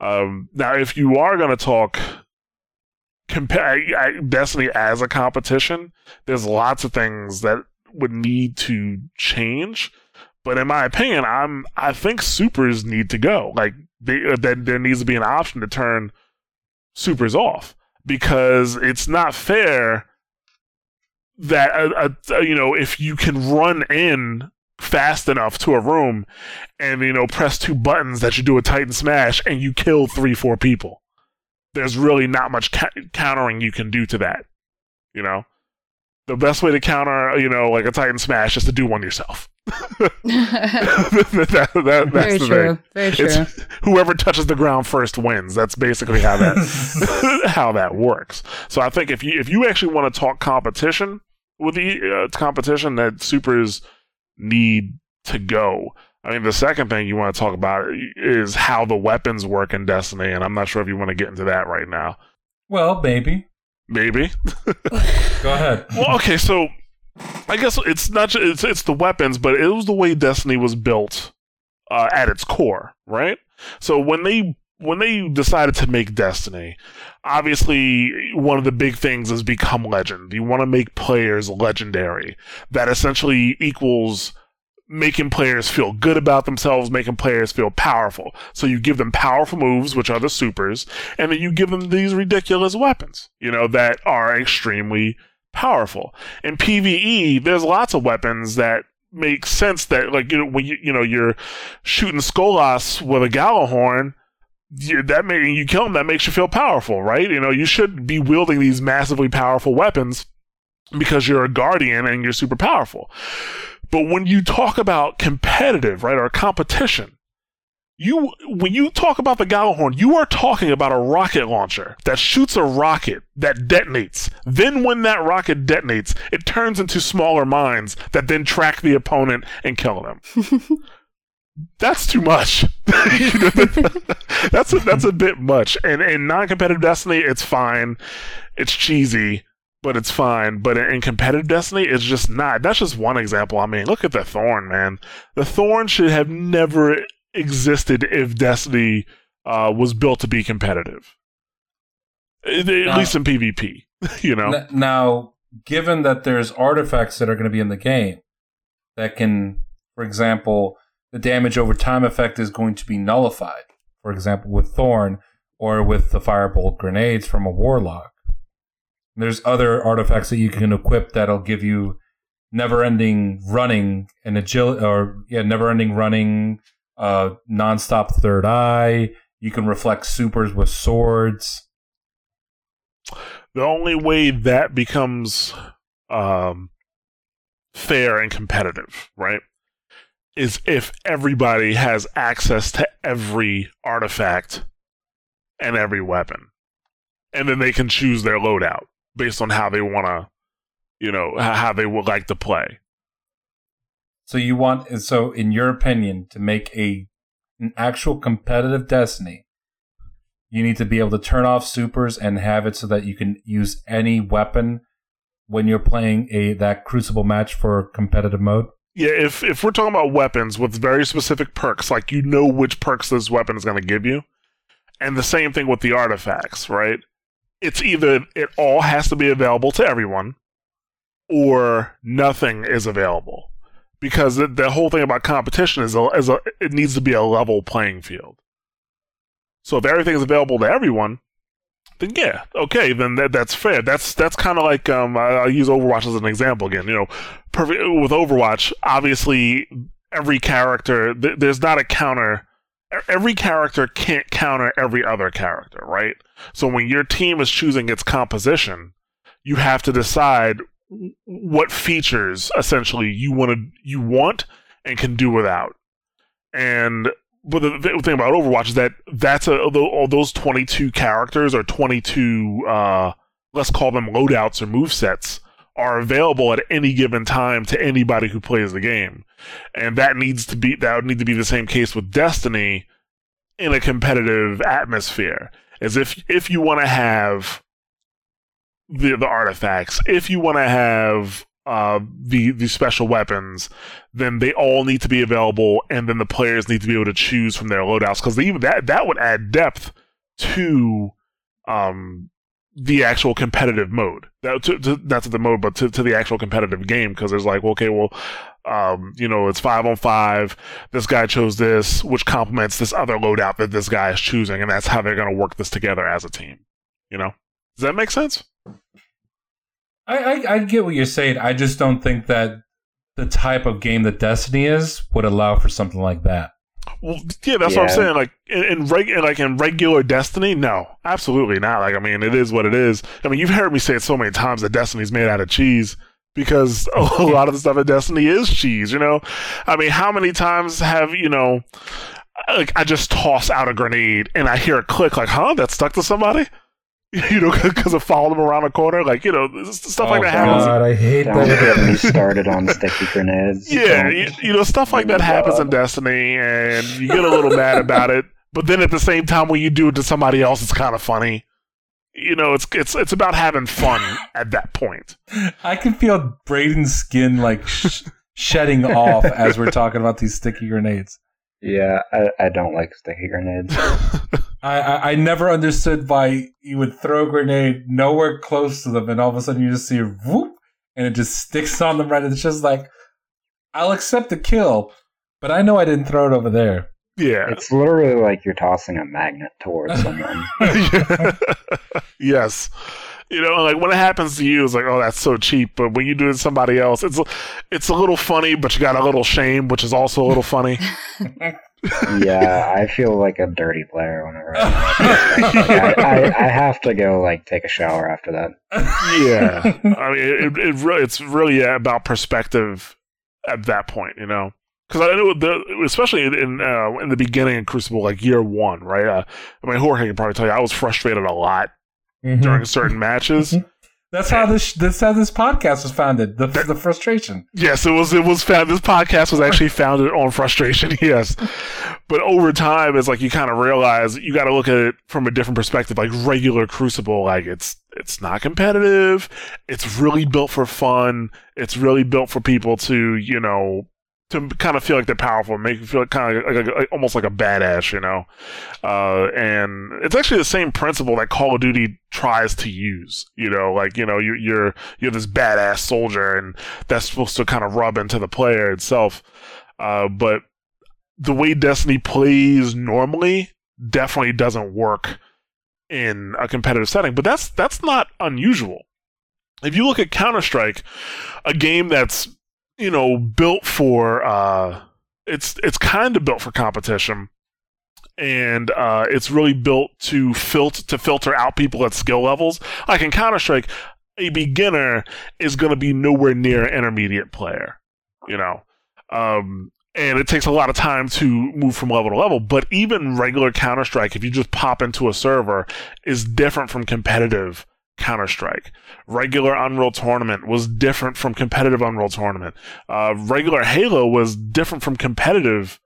Speaker 1: Um, now, if you are going to talk compare Destiny as a competition, there's lots of things that would need to change. But in my opinion, I'm I think supers need to go. Like they, uh, there needs to be an option to turn supers off because it's not fair that uh, uh, you know if you can run in fast enough to a room and you know press two buttons that you do a titan smash and you kill three four people there's really not much ca- countering you can do to that you know the best way to counter, you know, like a Titan Smash is to do one yourself. that, that, that's
Speaker 5: Very
Speaker 1: the
Speaker 5: true.
Speaker 1: thing.
Speaker 5: Very true.
Speaker 1: It's whoever touches the ground first wins. That's basically how that how that works. So I think if you if you actually want to talk competition with the uh, competition that supers need to go. I mean, the second thing you want to talk about is how the weapons work in Destiny, and I'm not sure if you want to get into that right now.
Speaker 3: Well, maybe.
Speaker 1: Maybe.
Speaker 3: Go ahead.
Speaker 1: Well, okay, so I guess it's not just, it's it's the weapons, but it was the way Destiny was built uh, at its core, right? So when they when they decided to make Destiny, obviously one of the big things is become legend. You want to make players legendary. That essentially equals making players feel good about themselves, making players feel powerful. So you give them powerful moves, which are the supers, and then you give them these ridiculous weapons, you know, that are extremely powerful. In PvE, there's lots of weapons that make sense that like you know when you you know you're shooting Skolas with a Gjallarhorn, you, that may you kill him that makes you feel powerful, right? You know, you should be wielding these massively powerful weapons because you're a guardian and you're super powerful. But when you talk about competitive, right, or competition, you when you talk about the Gjallarhorn, you are talking about a rocket launcher that shoots a rocket that detonates. Then when that rocket detonates, it turns into smaller mines that then track the opponent and kill them. that's too much. that's a, that's a bit much. And in non-competitive Destiny, it's fine. It's cheesy, but it's fine. But in competitive Destiny, it's just not. That's just one example. I mean, look at the Thorn, man. The Thorn should have never existed if Destiny uh, was built to be competitive. At
Speaker 3: Now-
Speaker 1: least in PvP, you know.
Speaker 3: Now, given that there's artifacts that are going to be in the game that can, for example, the damage over time effect is going to be nullified. For example, with Thorn or with the Firebolt grenades from a Warlock. There's other artifacts that you can equip that'll give you never-ending running and agility, or yeah, never-ending running, uh, non-stop third eye. You can reflect supers with swords.
Speaker 1: the only way that becomes um, fair and competitive, right, is if everybody has access to every artifact and every weapon, and then they can choose their loadout based on how they want to, you know, how they would like to play.
Speaker 3: So you want so in your opinion to make a an actual competitive Destiny, you need to be able to turn off supers and have it so that you can use any weapon when you're playing a that crucible match for competitive mode.
Speaker 1: Yeah, if if we're talking about weapons with very specific perks, like you know which perks this weapon is going to give you, and the same thing with the artifacts, right? It's either it all has to be available to everyone, or nothing is available, because the, whole thing about competition is a, is a it needs to be a level playing field. So if everything is available to everyone, then yeah, okay, then that, that's fair. That's that's kind of like um, I'll use Overwatch as an example again. You know, perfect with Overwatch. Obviously, every character th- there's not a counter. Every character can't counter every other character, right? So when your team is choosing its composition, you have to decide what features essentially you want to you want and can do without. And but the, thing about Overwatch is that that's a all those 22 characters or 22 uh let's call them loadouts or movesets are available at any given time to anybody who plays the game. And that needs to be that would need to be the same case with Destiny in a competitive atmosphere. As if if you want to have the the artifacts, if you want to have uh, the the special weapons, then they all need to be available, and then the players need to be able to choose from their loadouts because even that that would add depth to um the actual competitive mode. That to, to, not to the mode, but to, to the actual competitive game because there's like okay, well, um, you know, it's five on five. This guy chose this, which complements this other loadout that this guy is choosing, and that's how they're going to work this together as a team. You know, does that make sense?
Speaker 3: I, I I get what you're saying. I just don't think that the type of game that Destiny is would allow for something like that.
Speaker 1: Well, yeah, that's what I'm saying. Like in, in reg, like in regular Destiny, no, absolutely not. Like I mean, it is what it is. I mean, you've heard me say it so many times that Destiny's made out of cheese. Because a lot of the stuff in Destiny is cheese. You know, I mean, how many times have you know? Like I just toss out a grenade and I hear a click, like, "Huh? That stuck to somebody." You know, because it followed them around a corner, like you know, stuff like
Speaker 3: oh,
Speaker 1: that happens.
Speaker 3: God, I hate
Speaker 4: Don't get
Speaker 3: that.
Speaker 4: me started on sticky grenades.
Speaker 1: Yeah, you, you know, stuff like that happens in Destiny, and you get a little mad about it. But then at the same time, when you do it to somebody else, it's kind of funny. You know, it's it's it's about having fun at that point.
Speaker 3: I can feel Braden's skin like sh- shedding off as we're talking about these sticky grenades.
Speaker 4: Yeah, I, I don't like sticky grenades.
Speaker 3: I, I, I never understood why you would throw a grenade nowhere close to them, and all of a sudden you just see a whoop, and it just sticks on them right. And it's just like, I'll accept the kill, but I know I didn't throw it over there.
Speaker 1: Yeah.
Speaker 4: It's literally like you're tossing a magnet towards someone.
Speaker 1: yes. You know, like when it happens to you, it's like, oh, that's so cheap. But when you do it to somebody else, it's it's a little funny, but you got a little shame, which is also a little funny.
Speaker 4: yeah, I feel like a dirty player whenever I, like, I, I, I have to go like take a shower after that.
Speaker 1: yeah, I mean, it, it really, it's really about perspective at that point, you know. Because I know, the, especially in uh, in the beginning in Crucible, like year one, right? Uh, I mean, Jorge can probably tell you, I was frustrated a lot
Speaker 3: Mhm.
Speaker 1: during certain matches.
Speaker 3: That's how this that's how this podcast was founded. The, the frustration.
Speaker 1: Yes, it was. It was found. This podcast was actually founded on frustration. Yes, but over time, it's like you kind of realize you got to look at it from a different perspective. Like regular Crucible, like it's it's not competitive. It's really built for fun. It's really built for people to you know to kind of feel like they're powerful, make you feel kind of like, like, almost like a badass, you know. Uh, and it's actually the same principle that Call of Duty tries to use. You know, like you know you, you're you're this badass soldier, and that's supposed to kind of rub into the player itself. Uh, but the way Destiny plays normally definitely doesn't work in a competitive setting. But that's that's not unusual. If you look at Counter Strike, a game that's you know built for uh, it's it's kind of built for competition and uh, it's really built to filter to filter out people at skill levels. Like in Counter Strike, a beginner is going to be nowhere near an intermediate player, you know, um, and it takes a lot of time to move from level to level. But even regular Counter Strike, if you just pop into a server, is different from competitive. Counter Strike. Regular Unreal Tournament was different from competitive Unreal Tournament. Uh, regular Halo was different from competitive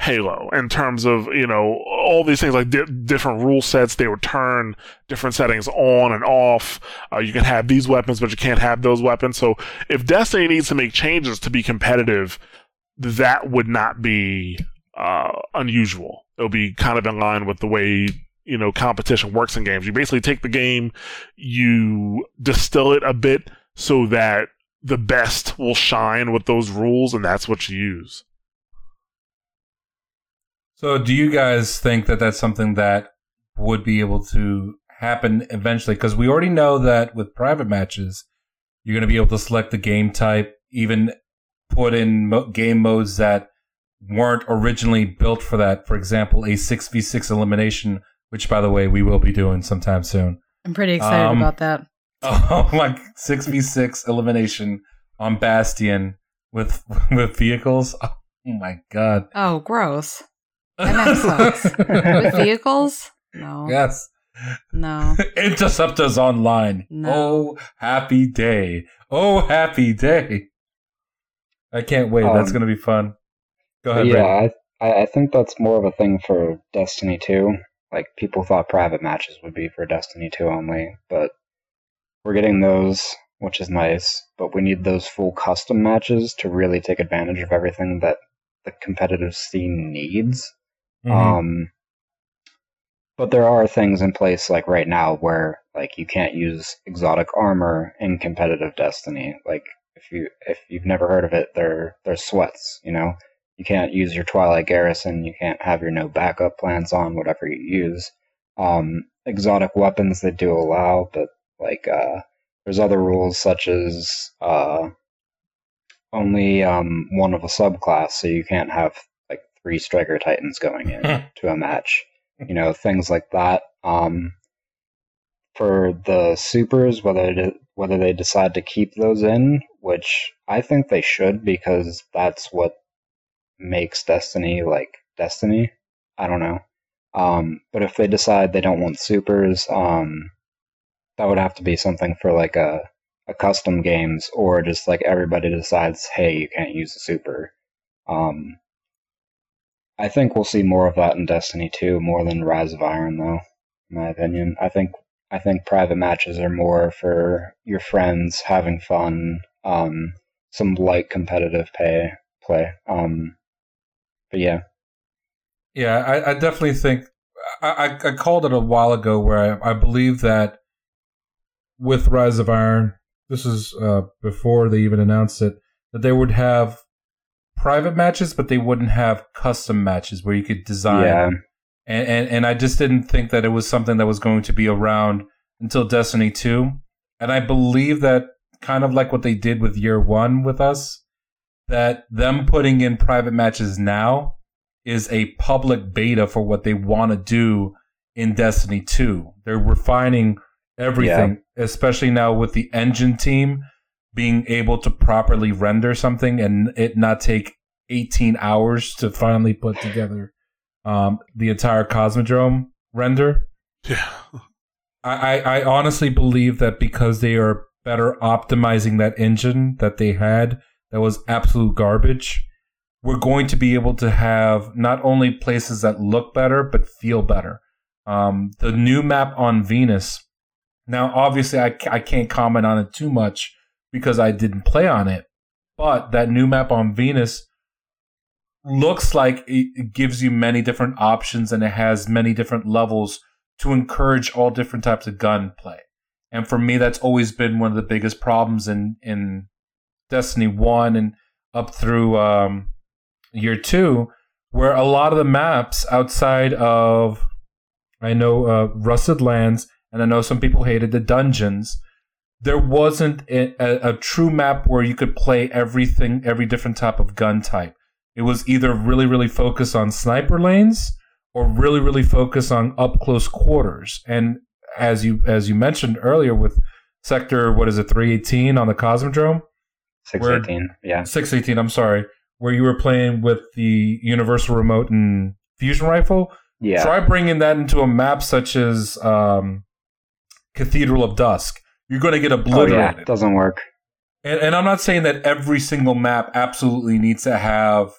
Speaker 1: Halo in terms of you know all these things like di- different rule sets. They would turn different settings on and off. Uh, you can have these weapons, but you can't have those weapons. So if Destiny needs to make changes to be competitive, that would not be uh, unusual. It'll be kind of in line with the way you know competition works in games. You basically take the game, you distill it a bit so that the best will shine with those rules, and that's what you use.
Speaker 3: So, do you guys think that that's something that would be able to happen eventually? Because we already know that with private matches, you're going to be able to select the game type, even put in mo- game modes that weren't originally built for that. For example, a 6v6 elimination, which, by the way, we will be doing sometime soon.
Speaker 5: I'm pretty excited
Speaker 3: Um,
Speaker 5: about that.
Speaker 3: Oh, like 6v6 elimination on Bastion with with vehicles. Oh my god.
Speaker 5: Oh, gross. That map sucks. With vehicles? No.
Speaker 3: Yes.
Speaker 5: No.
Speaker 3: Interceptors online.
Speaker 5: No.
Speaker 3: Oh, happy day. Oh, happy day. I can't wait. That's
Speaker 4: Um,
Speaker 3: going to be fun. Go ahead,
Speaker 4: yeah,
Speaker 3: Brandon.
Speaker 4: I, I I think that's more of a thing for Destiny 2. Like people thought private matches would be for Destiny 2 only, but we're getting those, which is nice. But we need those full custom matches to really take advantage of everything that the competitive scene needs.
Speaker 3: Mhm.
Speaker 4: Um, but there are things in place like right now where like you can't use exotic armor in competitive Destiny. Like if you if you've never heard of it, they're they're sweats. You know, you can't use your Twilight Garrison. You can't have your no backup plans on whatever you use. Um, exotic weapons they do allow, but like uh, there's other rules such as uh, only um, one of a subclass, so you can't have like three striker titans going in to a match. You know, things like that. Um, for the supers, whether whether they decide to keep those in, which I think they should because that's what makes Destiny like Destiny. I don't know. Um, but if they decide they don't want supers, um, that would have to be something for like a, a custom games or just like everybody decides, hey, you can't use a super. Um, I think we'll see more of that in Destiny 2 more than Rise of Iron though, in my opinion. I think I think private matches are more for your friends having fun, um, some light competitive pay play. Um, but yeah,
Speaker 3: yeah, I, I definitely think I, I, called it a while ago where I, I believe that with Rise of Iron, this is uh, before they even announced it, that they would have private matches, but they wouldn't have custom matches where you could design. Yeah. And, and and I just didn't think that it was something that was going to be around until Destiny 2. And I believe that kind of like what they did with year one with us, that them putting in private matches now is a public beta for what they want to do in Destiny 2. They're refining everything, yeah. especially now with the engine team being able to properly render something and it not take 18 hours to finally put together um, the entire Cosmodrome render.
Speaker 1: Yeah.
Speaker 3: I, I honestly believe that because they are better optimizing that engine that they had that was absolute garbage, we're going to be able to have not only places that look better but feel better. Um, the new map on Venus. Now, obviously, I, I can't comment on it too much because I didn't play on it, but that new map on Venus looks like it gives you many different options and it has many different levels to encourage all different types of gunplay. And for me, that's always been one of the biggest problems in in Destiny One and up through um, year two, where a lot of the maps outside of I know uh, Rusted Lands, and I know some people hated the dungeons. There wasn't a, a, a true map where you could play everything, every different type of gun type. It was either really, really focused on sniper lanes or really, really focused on up close quarters. And as you as you mentioned earlier with sector what is it 318 on the cosmodrome
Speaker 4: 618 yeah.
Speaker 3: 618 i'm sorry. Where you were playing with the universal remote and fusion rifle?
Speaker 4: Yeah.
Speaker 3: Try bringing that into a map such as um, cathedral of dusk. You're going to get obliterated oh, yeah.
Speaker 4: it doesn't work.
Speaker 3: And, and i'm not saying that every single map absolutely needs to have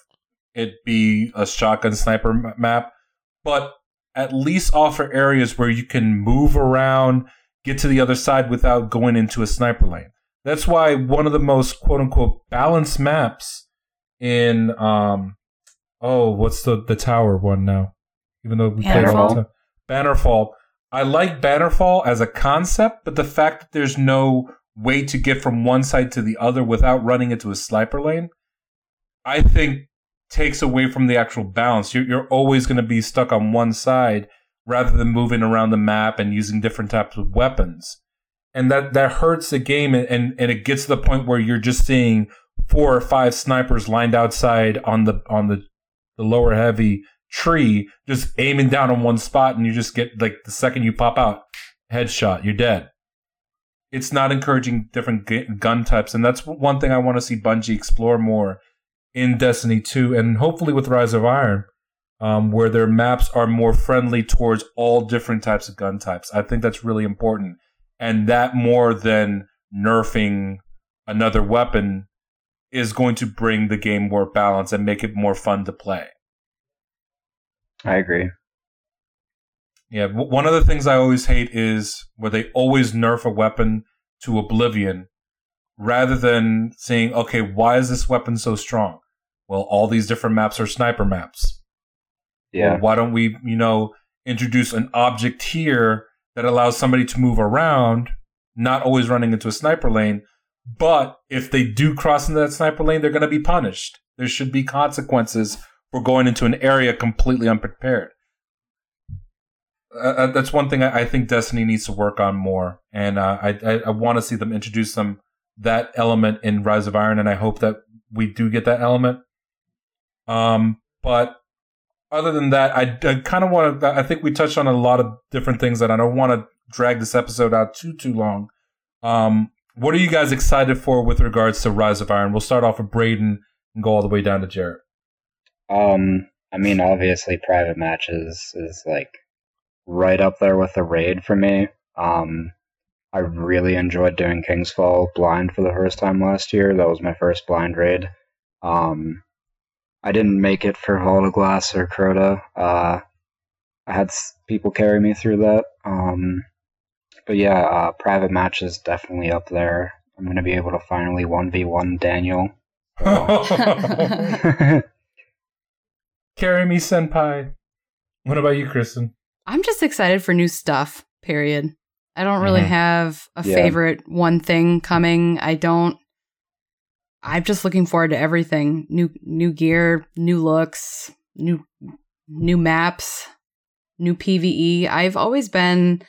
Speaker 3: it be a shotgun sniper map but at least offer areas where you can move around, get to the other side without going into a sniper lane. That's why one of the most quote unquote balanced maps in um oh what's the the tower one now? Even though we
Speaker 5: Bannerfall.
Speaker 3: Bannerfall. I like Bannerfall as a concept, but the fact that there's no way to get from one side to the other without running into a sniper lane, I think takes away from the actual balance. You're, you're always going to be stuck on one side rather than moving around the map and using different types of weapons. And that, that hurts the game and, and, and it gets to the point where you're just seeing four or five snipers lined outside on the on the, the lower heavy tree, just aiming down on one spot and you just get like the second you pop out, headshot, you're dead. It's not encouraging different gun types, and that's one thing I want to see Bungie explore more in Destiny 2 and hopefully with Rise of Iron, um, where their maps are more friendly towards all different types of gun types. I think that's really important. And that more than nerfing another weapon is going to bring the game more balance and make it more fun to play.
Speaker 4: I agree.
Speaker 3: Yeah, one of the things I always hate is where they always nerf a weapon to oblivion rather than saying, okay, why is this weapon so strong? well, all these different maps are sniper maps.
Speaker 4: Yeah.
Speaker 3: Well, why don't we, you know, introduce an object here that allows somebody to move around, not always running into a sniper lane. But if they do cross into that sniper lane, they're going to be punished. There should be consequences for going into an area completely unprepared. Uh, uh that's one thing I, think Destiny needs to work on more, and uh, I, I, I want to see them introduce some that element in Rise of Iron, and I hope that we do get that element. Um, but other than that, I, I kind of want to. I think we touched on a lot of different things that I don't want to drag this episode out too too long. Um, what are you guys excited for with regards to Rise of Iron? We'll start off with Braden and go all the way down to Jarrett.
Speaker 4: Um, I mean, obviously, private matches is like right up there with the raid for me. Um, I really enjoyed doing King's Fall blind for the first time last year. That was my first blind raid. Um, I didn't make it for Vault of Glass or Crota. Uh, I had people carry me through that. Um, but yeah, uh, private matches definitely up there. I'm gonna be able to finally one v one Daniel.
Speaker 3: Carry me, senpai. What about you, Kristen?
Speaker 5: I'm just excited for new stuff. Period. I don't really mm-hmm. have a yeah. favorite one thing coming. I don't. I'm just looking forward to everything. New new gear, new looks, new new maps, new PVE. I've always been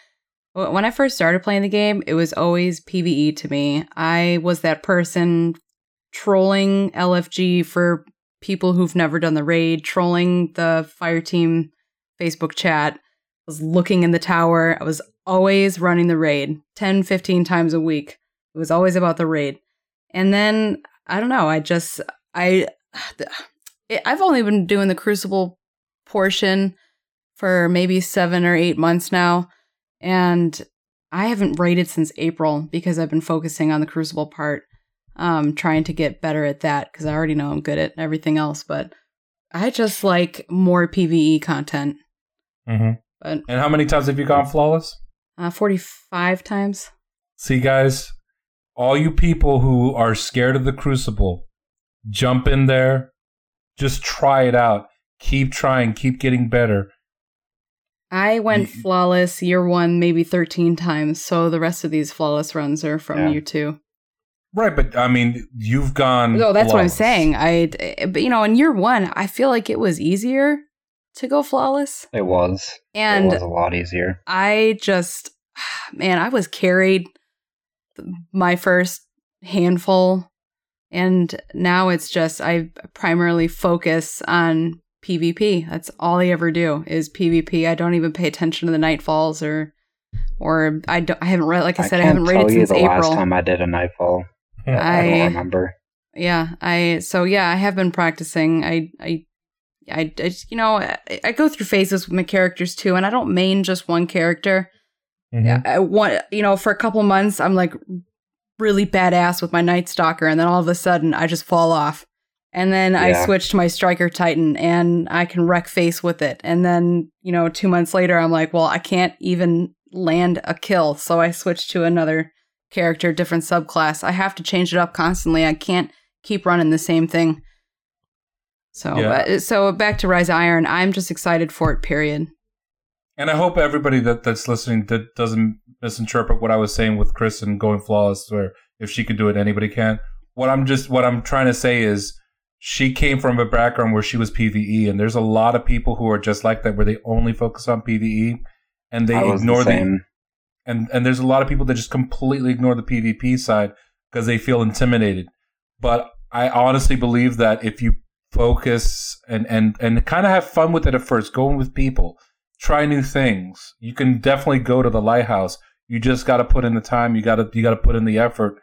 Speaker 5: when I first started playing the game, it was always PVE to me. I was that person trolling LFG for people who've never done the raid, trolling the fire team Facebook chat. I was looking in the tower. I was always running the raid 10, 15 times a week. It was always about the raid. And then I don't know, I just I I've only been doing the crucible portion for maybe 7 or 8 months now and I haven't raided since April because I've been focusing on the crucible part um, trying to get better at that because I already know I'm good at everything else. But I just like more PVE content.
Speaker 3: Mm-hmm. But and how many times have you gone flawless?
Speaker 5: Uh, Forty-five times.
Speaker 3: See, guys, all you people who are scared of the Crucible, jump in there, just try it out. Keep trying, keep getting better.
Speaker 5: I went flawless year one, maybe 13 times. So the rest of these flawless runs are from yeah. year two.
Speaker 3: Right, but I mean, you've gone.
Speaker 5: No, that's flawless. what I'm saying. I, but you know, in year one, I feel like it was easier to go flawless.
Speaker 4: It was, and it was a lot easier.
Speaker 5: I just, man, I was carried my first handful, and now it's just I primarily focus on PvP. That's all I ever do is PvP. I don't even pay attention to the nightfalls or or I don't. I haven't read. Like I said, I, I haven't rated since the April.
Speaker 4: Last time I did a nightfall. I, I don't remember.
Speaker 5: Yeah, I so yeah, I have been practicing. I I I, I you know I, I, go through phases with my characters too, and I don't main just one character. Mm-hmm. Yeah, I want you know for a couple months I'm like really badass with my Night Stalker, and then all of a sudden I just fall off, and then yeah. I switch to my Striker Titan, and I can wreck face with it, and then you know two months later I'm like, well I can't even land a kill, so I switch to another character, different subclass. I have to change it up constantly. I can't keep running the same thing. So, yeah. uh, so back to Rise Iron. I'm just excited for it. Period.
Speaker 3: And I hope everybody that, that's listening that doesn't misinterpret what I was saying with Chris and going flawless, where if she could do it, anybody can. What I'm just what I'm trying to say is she came from a background where she was PVE, and there's a lot of people who are just like that, where they only focus on PVE and they ignore the, the and and there's a lot of people that just completely ignore the PvP side because they feel intimidated. But I honestly believe that if you focus and and and kind of have fun with it at first, going with people, try new things, you can definitely go to the lighthouse. You just got to put in the time. You got to you got to put in the effort.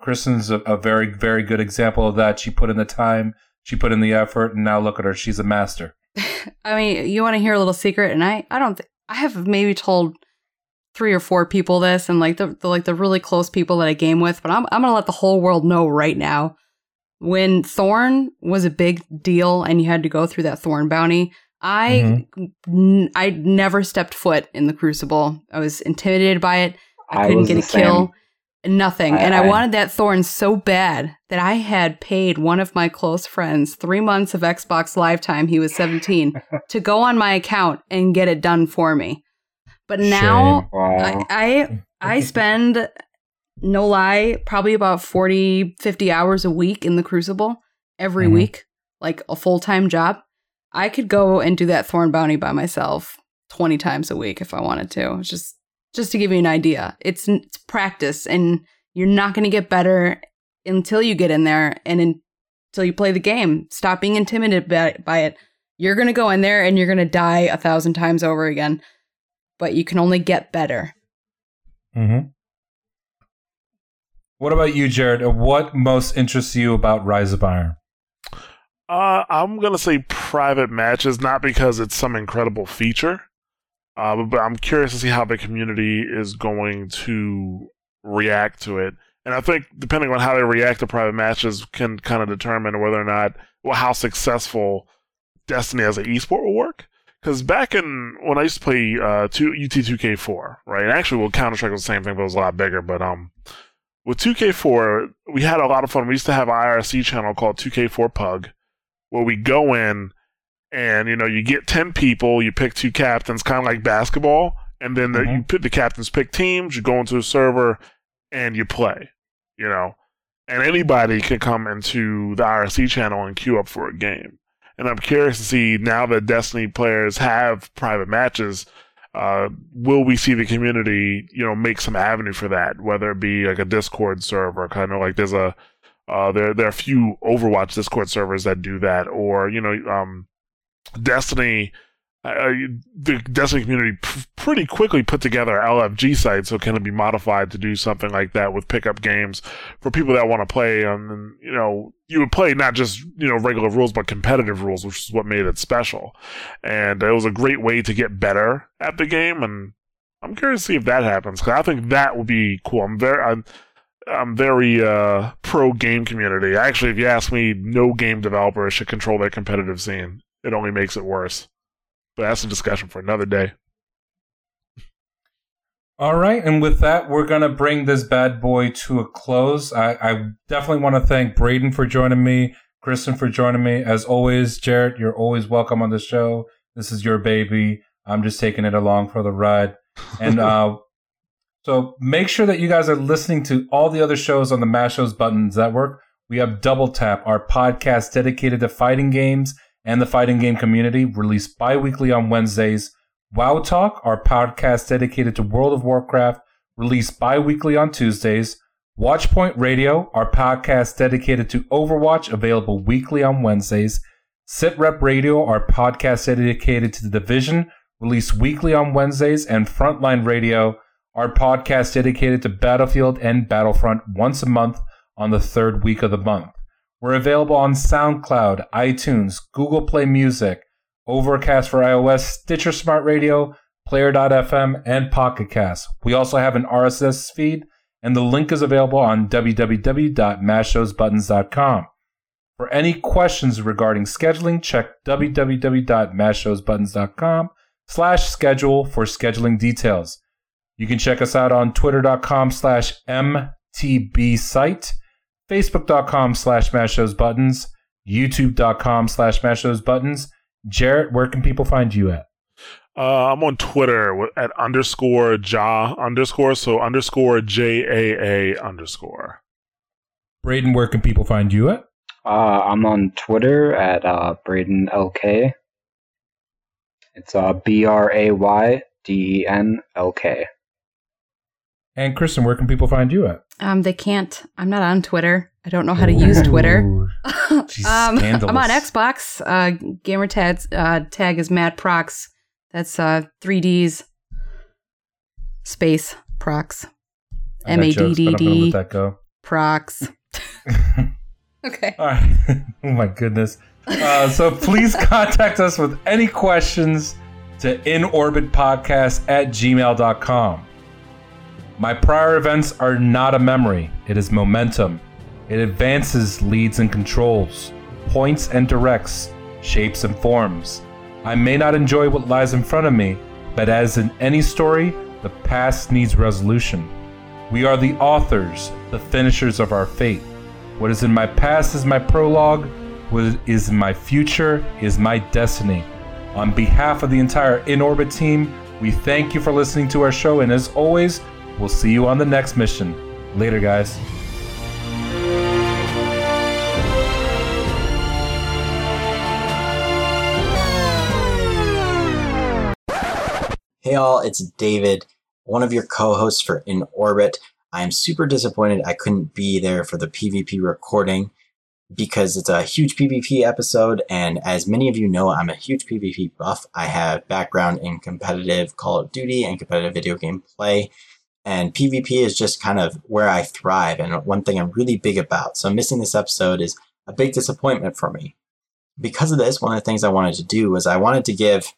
Speaker 3: Kristen's a, a very very good example of that. She put in the time, she put in the effort, and now look at her. She's a master.
Speaker 5: I mean, you want to hear a little secret, and I I don't. Th- I have maybe told three or four people this and like the, the, like the really close people that I game with, but I'm I'm gonna let the whole world know right now. When Thorn was a big deal and you had to go through that Thorn bounty, I mm-hmm. n- I never stepped foot in the Crucible. I was intimidated by it. I, I couldn't get a kill. Nothing. I, and I, I wanted that Thorn so bad that I had paid one of my close friends three months of Xbox Live time, he was 17, to go on my account and get it done for me. But now wow. I, I I spend no lie probably about 40 50 hours a week in the crucible every mm-hmm. week like a full-time job i could go and do that thorn bounty by myself 20 times a week if i wanted to just just to give you an idea it's, it's practice and you're not going to get better until you get in there and in, until you play the game stop being intimidated by, by it you're going to go in there and you're going to die a thousand times over again but you can only get better.
Speaker 3: Mm-hmm. What about you, Jared? What most interests you about Rise of Iron?
Speaker 1: Uh, I'm gonna say private matches, not because it's some incredible feature, uh, but I'm curious to see how the community is going to react to it. And I think depending on how they react to private matches can kind of determine whether or not, well, how successful Destiny as an esport will work. Because back in when I used to play uh, two, UT2K4, right? And actually, well, Counter Strike was the same thing, but it was a lot bigger. But um, with 2K4, we had a lot of fun. We used to have an IRC channel called 2K4 Pug, where we go in and you know you get 10 people, you pick two captains, kind of like basketball, and then the,
Speaker 3: Mhm.
Speaker 1: you pick the captains pick teams. You go into a server and you play. You know, and anybody can come into the IRC channel and queue up for a game. And I'm curious to see now that Destiny players have private matches, uh, will we see the community, you know, make some avenue for that? Whether it be like a Discord server, kind of like there's a uh, there there are a few Overwatch Discord servers that do that, or you know, um, Destiny. Uh, the Destiny community p- pretty quickly put together LFG site, so can it be modified to do something like that with pickup games for people that want to play? And you know, you would play not just you know regular rules, but competitive rules, which is what made it special. And it was a great way to get better at the game. And I'm curious to see if that happens because I think that would be cool. I'm very, I'm, I'm very uh, pro game community. Actually, if you ask me, no game developer should control their competitive scene. It only makes it worse. But that's a discussion for another day.
Speaker 3: All right, and with that, we're gonna bring this bad boy to a close. I, I definitely want to thank Braden for joining me, Kristen for joining me. As always, Jared, you're always welcome on the show. This is your baby. I'm just taking it along for the ride. And uh, so make sure that you guys are listening to all the other shows on the Mash Those Buttons Network. We have Double Tap, our podcast dedicated to fighting games and the fighting game community, released bi weekly on Wednesdays. WoW Talk, our podcast dedicated to World of Warcraft, released bi weekly on Tuesdays. Watchpoint Radio, our podcast dedicated to Overwatch, available weekly on Wednesdays. SitRep Radio, our podcast dedicated to the Division, released weekly on Wednesdays. And Frontline Radio, our podcast dedicated to Battlefield and Battlefront once a month on the third week of the month. We're available on SoundCloud, iTunes, Google Play Music, Overcast for iOS, Stitcher Smart Radio, Player.fm, and Pocket. We also have an RSS feed, and the link is available on www.mashthosebuttons.com. For any questions regarding scheduling, check www.mashthosebuttons.com slash schedule for scheduling details. You can check us out on twitter.com slash mtb site, facebook.com slash mashthosebuttons, youtube.com slash mash those buttons. Jarrett, where can people find you at?
Speaker 1: Uh, I'm on Twitter at underscore ja underscore, so underscore J A A underscore.
Speaker 3: Braden, where can people find you at?
Speaker 4: Uh, I'm on Twitter at uh, Braden LK. It's uh, B R A Y D E N L K.
Speaker 3: And Kristen, where can people find you at?
Speaker 5: Um, they can't. I'm not on Twitter. I don't know how to use Twitter. Um, I'm on. Xbox. Uh, gamer tag, uh, tag is Matt Prox. That's uh, 3Ds space Prox.
Speaker 3: Jokes, but
Speaker 5: M-A-D-D-D.
Speaker 3: that go.
Speaker 5: Prox. okay.
Speaker 3: All right. oh my goodness. Uh, so please contact us with any questions to inorbitpodcast at gmail.com. My prior events are not a memory, it is momentum. It advances, leads, and controls, points and directs, shapes and forms. I may not enjoy what lies in front of me, but as in any story, the past needs resolution. We are the authors, the finishers of our fate. What is in my past is my prologue. What is in my future is my destiny. On behalf of the entire In Orbit team, we thank you for listening to our show, and as always, we'll see you on the next mission. Later, guys.
Speaker 6: Hey all, it's David, one of your co-hosts for In Orbit. I am super disappointed I couldn't be there for the PvP recording because it's a huge PvP episode, and as many of you know, I'm a huge PvP buff. I have background in competitive Call of Duty and competitive video game play, And PvP is just kind of where I thrive and one thing I'm really big about. So missing this episode is a big disappointment for me. Because of this, one of the things I wanted to do was I wanted to give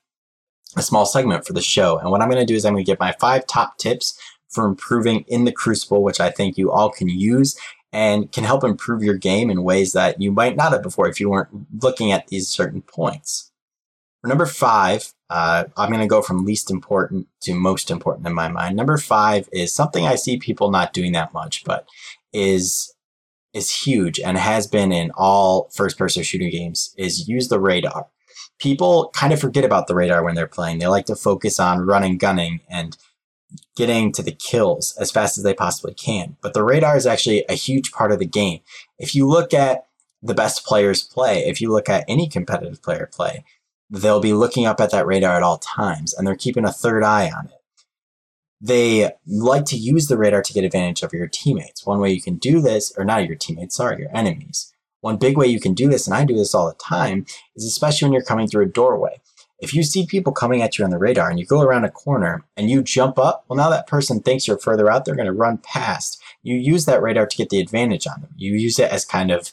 Speaker 6: a small segment for the show. And what I'm going to do is I'm going to give my five top tips for improving in the Crucible, which I think you all can use and can help improve your game in ways that you might not have before if you weren't looking at these certain points. For number five, uh, I'm going to go from least important to most important in my mind. Number five is something I see people not doing that much, but is is huge and has been in all first person shooting games is use the radar. People kind of forget about the radar when they're playing. They like to focus on running, gunning, and getting to the kills as fast as they possibly can. But the radar is actually a huge part of the game. If you look at the best players play, if you look at any competitive player play, they'll be looking up at that radar at all times and they're keeping a third eye on it. They like to use the radar to get advantage of your teammates. One way you can do this, or not your teammates, sorry, your enemies. One big way you can do this, and I do this all the time, is especially when you're coming through a doorway. If you see people coming at you on the radar and you go around a corner and you jump up, well, now that person thinks you're further out, they're going to run past. You use that radar to get the advantage on them. You use it as kind of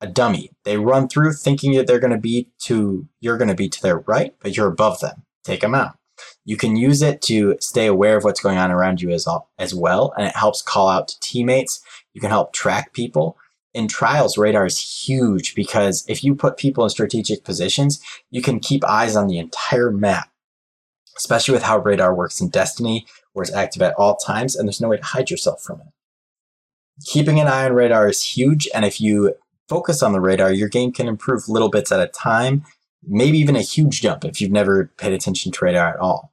Speaker 6: a dummy. They run through thinking that they're going to be to, you're going to be to their right, but you're above them. Take them out. You can use it to stay aware of what's going on around you as, as well, and it helps call out to teammates. You can help track people in trials, radar is huge because if you put people in strategic positions, you can keep eyes on the entire map, especially with how radar works in Destiny, where it's active at all times and there's no way to hide yourself from it. Keeping an eye on radar is huge, and if you focus on the radar, your game can improve little bits at a time, maybe even a huge jump if you've never paid attention to radar at all.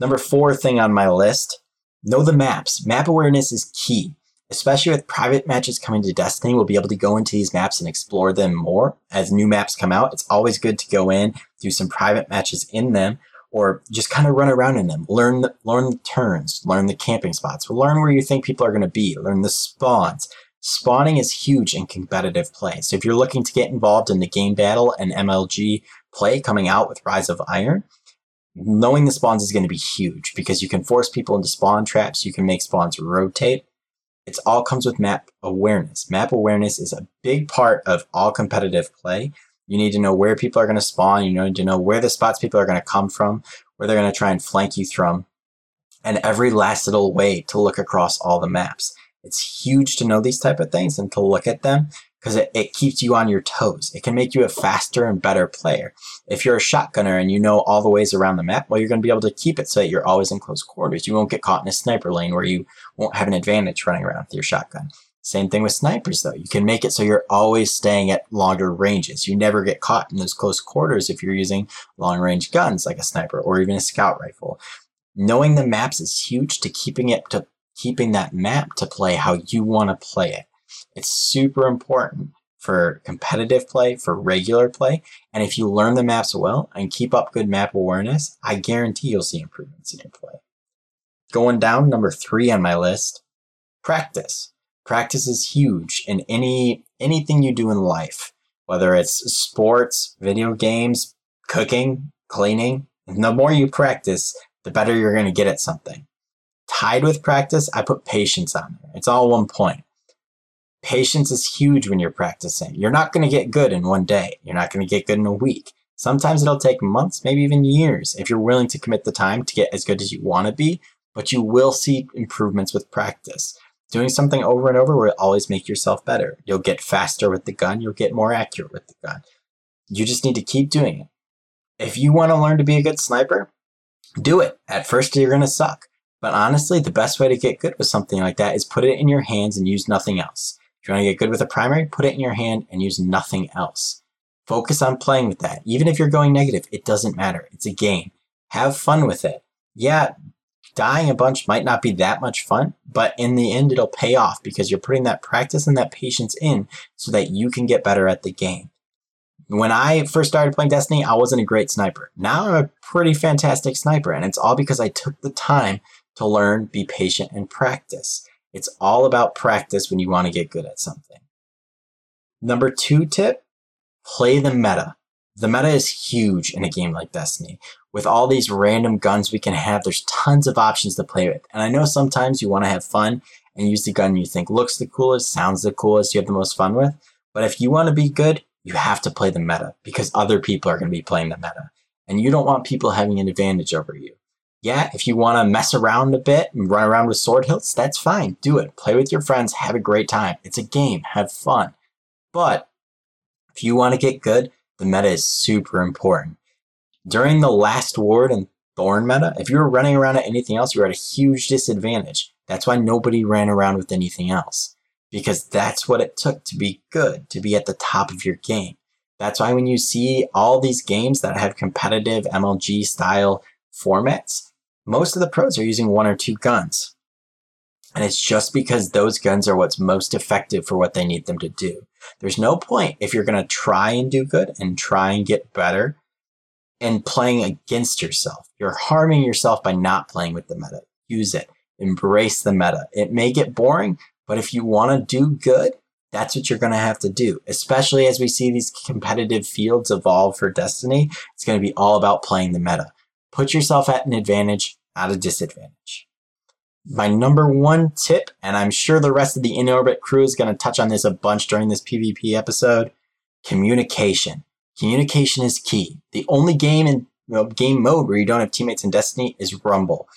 Speaker 6: Number four thing on my list know the maps. Map awareness is key especially with private matches coming to Destiny, we'll be able to go into these maps and explore them more as new maps come out. It's always good to go in, do some private matches in them, or just kind of run around in them. Learn the, learn the turns, learn the camping spots, learn where you think people are going to be, learn the spawns. Spawning is huge in competitive play. So if you're looking to get involved in the game battle and MLG play coming out with Rise of Iron, knowing the spawns is going to be huge because you can force people into spawn traps, you can make spawns rotate, it all comes with map awareness. Map awareness is a big part of all competitive play. You need to know where people are going to spawn. You need to know where the spots people are going to come from, where they're going to try and flank you from, and every last little way to look across all the maps. It's huge to know these type of things and to look at them because it, it keeps you on your toes. It can make you a faster and better player. If you're a shotgunner and you know all the ways around the map, well, you're going to be able to keep it so that you're always in close quarters. You won't get caught in a sniper lane where you won't have an advantage running around with your shotgun. Same thing with snipers though. You can make it so you're always staying at longer ranges. You never get caught in those close quarters if you're using long range guns like a sniper or even a scout rifle. Knowing the maps is huge to keeping it to keeping that map to play how you want to play it. It's super important for competitive play, for regular play. And if you learn the maps well and keep up good map awareness, I guarantee you'll see improvements in your play. Going down, number three on my list, practice. Practice is huge in any anything you do in life, whether it's sports, video games, cooking, cleaning. The more you practice, the better you're going to get at something. Tied with practice, I put patience on there. It's all one point. Patience is huge when you're practicing. You're not going to get good in one day. You're not going to get good in a week. Sometimes it'll take months, maybe even years, if you're willing to commit the time to get as good as you want to be, but you will see improvements with practice. Doing something over and over will always make yourself better. You'll get faster with the gun, you'll get more accurate with the gun. You just need to keep doing it. If you want to learn to be a good sniper, do it. At first, you're going to suck. But honestly, the best way to get good with something like that is put it in your hands and use nothing else. If you want to get good with a primary, put it in your hand and use nothing else. Focus on playing with that. Even if you're going negative, it doesn't matter. It's a game. Have fun with it. Yeah, dying a bunch might not be that much fun, but in the end, it'll pay off because you're putting that practice and that patience in so that you can get better at the game. When I first started playing Destiny, I wasn't a great sniper. Now I'm a pretty fantastic sniper, and it's all because I took the time to learn, be patient, and practice. It's all about practice when you want to get good at something. Number two tip play the meta. The meta is huge in a game like Destiny. with all these random guns we can have, there's tons of options to play with. And I know sometimes you want to have fun and use the gun you think looks the coolest, sounds the coolest, you have the most fun with. But if you want to be good, you have to play the meta because other people are going to be playing the meta. And you don't want people having an advantage over you. Yeah, if you want to mess around a bit and run around with sword hilts, that's fine. Do it. Play with your friends. Have a great time. It's a game. Have fun. But if you want to get good, the meta is super important. During the Last Word and thorn meta, if you were running around at anything else, you were at a huge disadvantage. That's why nobody ran around with anything else. Because that's what it took to be good, to be at the top of your game. That's why when you see all these games that have competitive MLG style formats, most of the pros are using one or two guns. And it's just because those guns are what's most effective for what they need them to do. There's no point if you're going to try and do good and try and get better and playing against yourself. You're harming yourself by not playing with the meta. Use it. Embrace the meta. It may get boring, but if you want to do good, that's what you're going to have to do. Especially as we see these competitive fields evolve for Destiny, it's going to be all about playing the meta. Put yourself at an advantage, not a disadvantage. My number one tip, and I'm sure the rest of the In Orbit crew is going to touch on this a bunch during this PvP episode communication. Communication is key. The only game in you know, game mode where you don't have teammates in Destiny is Rumble.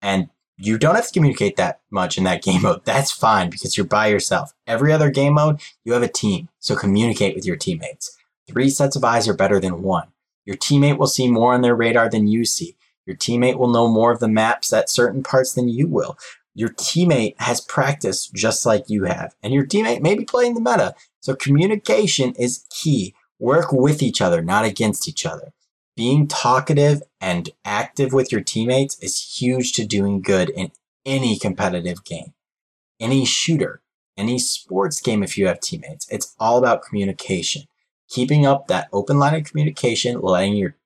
Speaker 6: And you don't have to communicate that much in that game mode. That's fine because you're by yourself. Every other game mode, you have a team. So communicate with your teammates. Three sets of eyes are better than one. Your teammate will see more on their radar than you see. Your teammate will know more of the maps at certain parts than you will. Your teammate has practiced just like you have, and your teammate may be playing the meta. So communication is key. Work with each other, not against each other. Being talkative and active with your teammates is huge to doing good in any competitive game, any shooter, any sports game if you have teammates. It's all about communication. Keeping up that open line of communication, letting your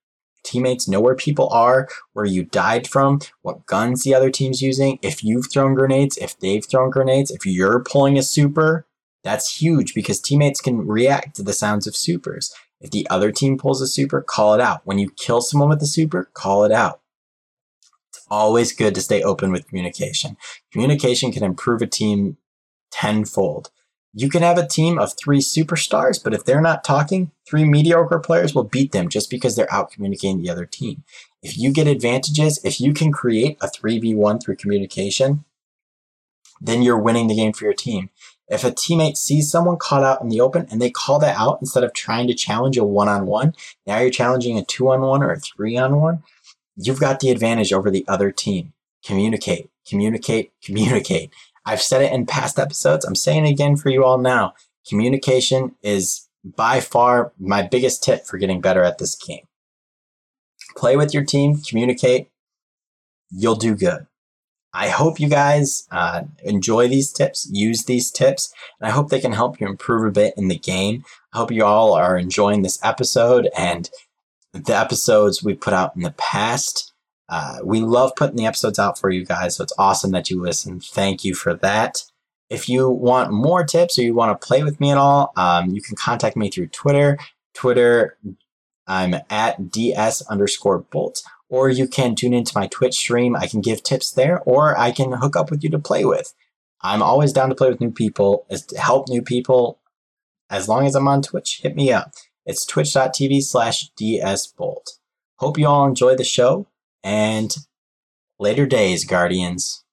Speaker 6: teammates know where people are, where you died from, what guns the other team's using, if you've thrown grenades, if they've thrown grenades, if you're pulling a super, that's huge because teammates can react to the sounds of supers. If the other team pulls a super, call it out. When you kill someone with a super, call it out. It's always good to stay open with communication. Communication can improve a team tenfold. You can have a team of three superstars, but if they're not talking, three mediocre players will beat them just because they're out communicating the other team. If you get advantages, if you can create a 3v1 through communication, then you're winning the game for your team. If a teammate sees someone caught out in the open and they call that out instead of trying to challenge a one on one, now you're challenging a two on one or a three on one, you've got the advantage over the other team. Communicate, communicate, communicate. I've said it in past episodes. I'm saying it again for you all now. Communication is by far my biggest tip for getting better at this game. Play with your team, communicate, you'll do good. I hope you guys uh, enjoy these tips, use these tips, and I hope they can help you improve a bit in the game. I hope you all are enjoying this episode and the episodes we put out in the past. Uh, we love putting the episodes out for you guys, so it's awesome that you listen. Thank you for that. If you want more tips or you want to play with me at all, um, you can contact me through Twitter. Twitter, I'm at ds underscore bolt or you can tune into my Twitch stream. I can give tips there, or I can hook up with you to play with. I'm always down to play with new people, to help new people. As long as I'm on Twitch, hit me up. It's twitch.tv slash dsbolt. Hope you all enjoy the show, and later days, Guardians.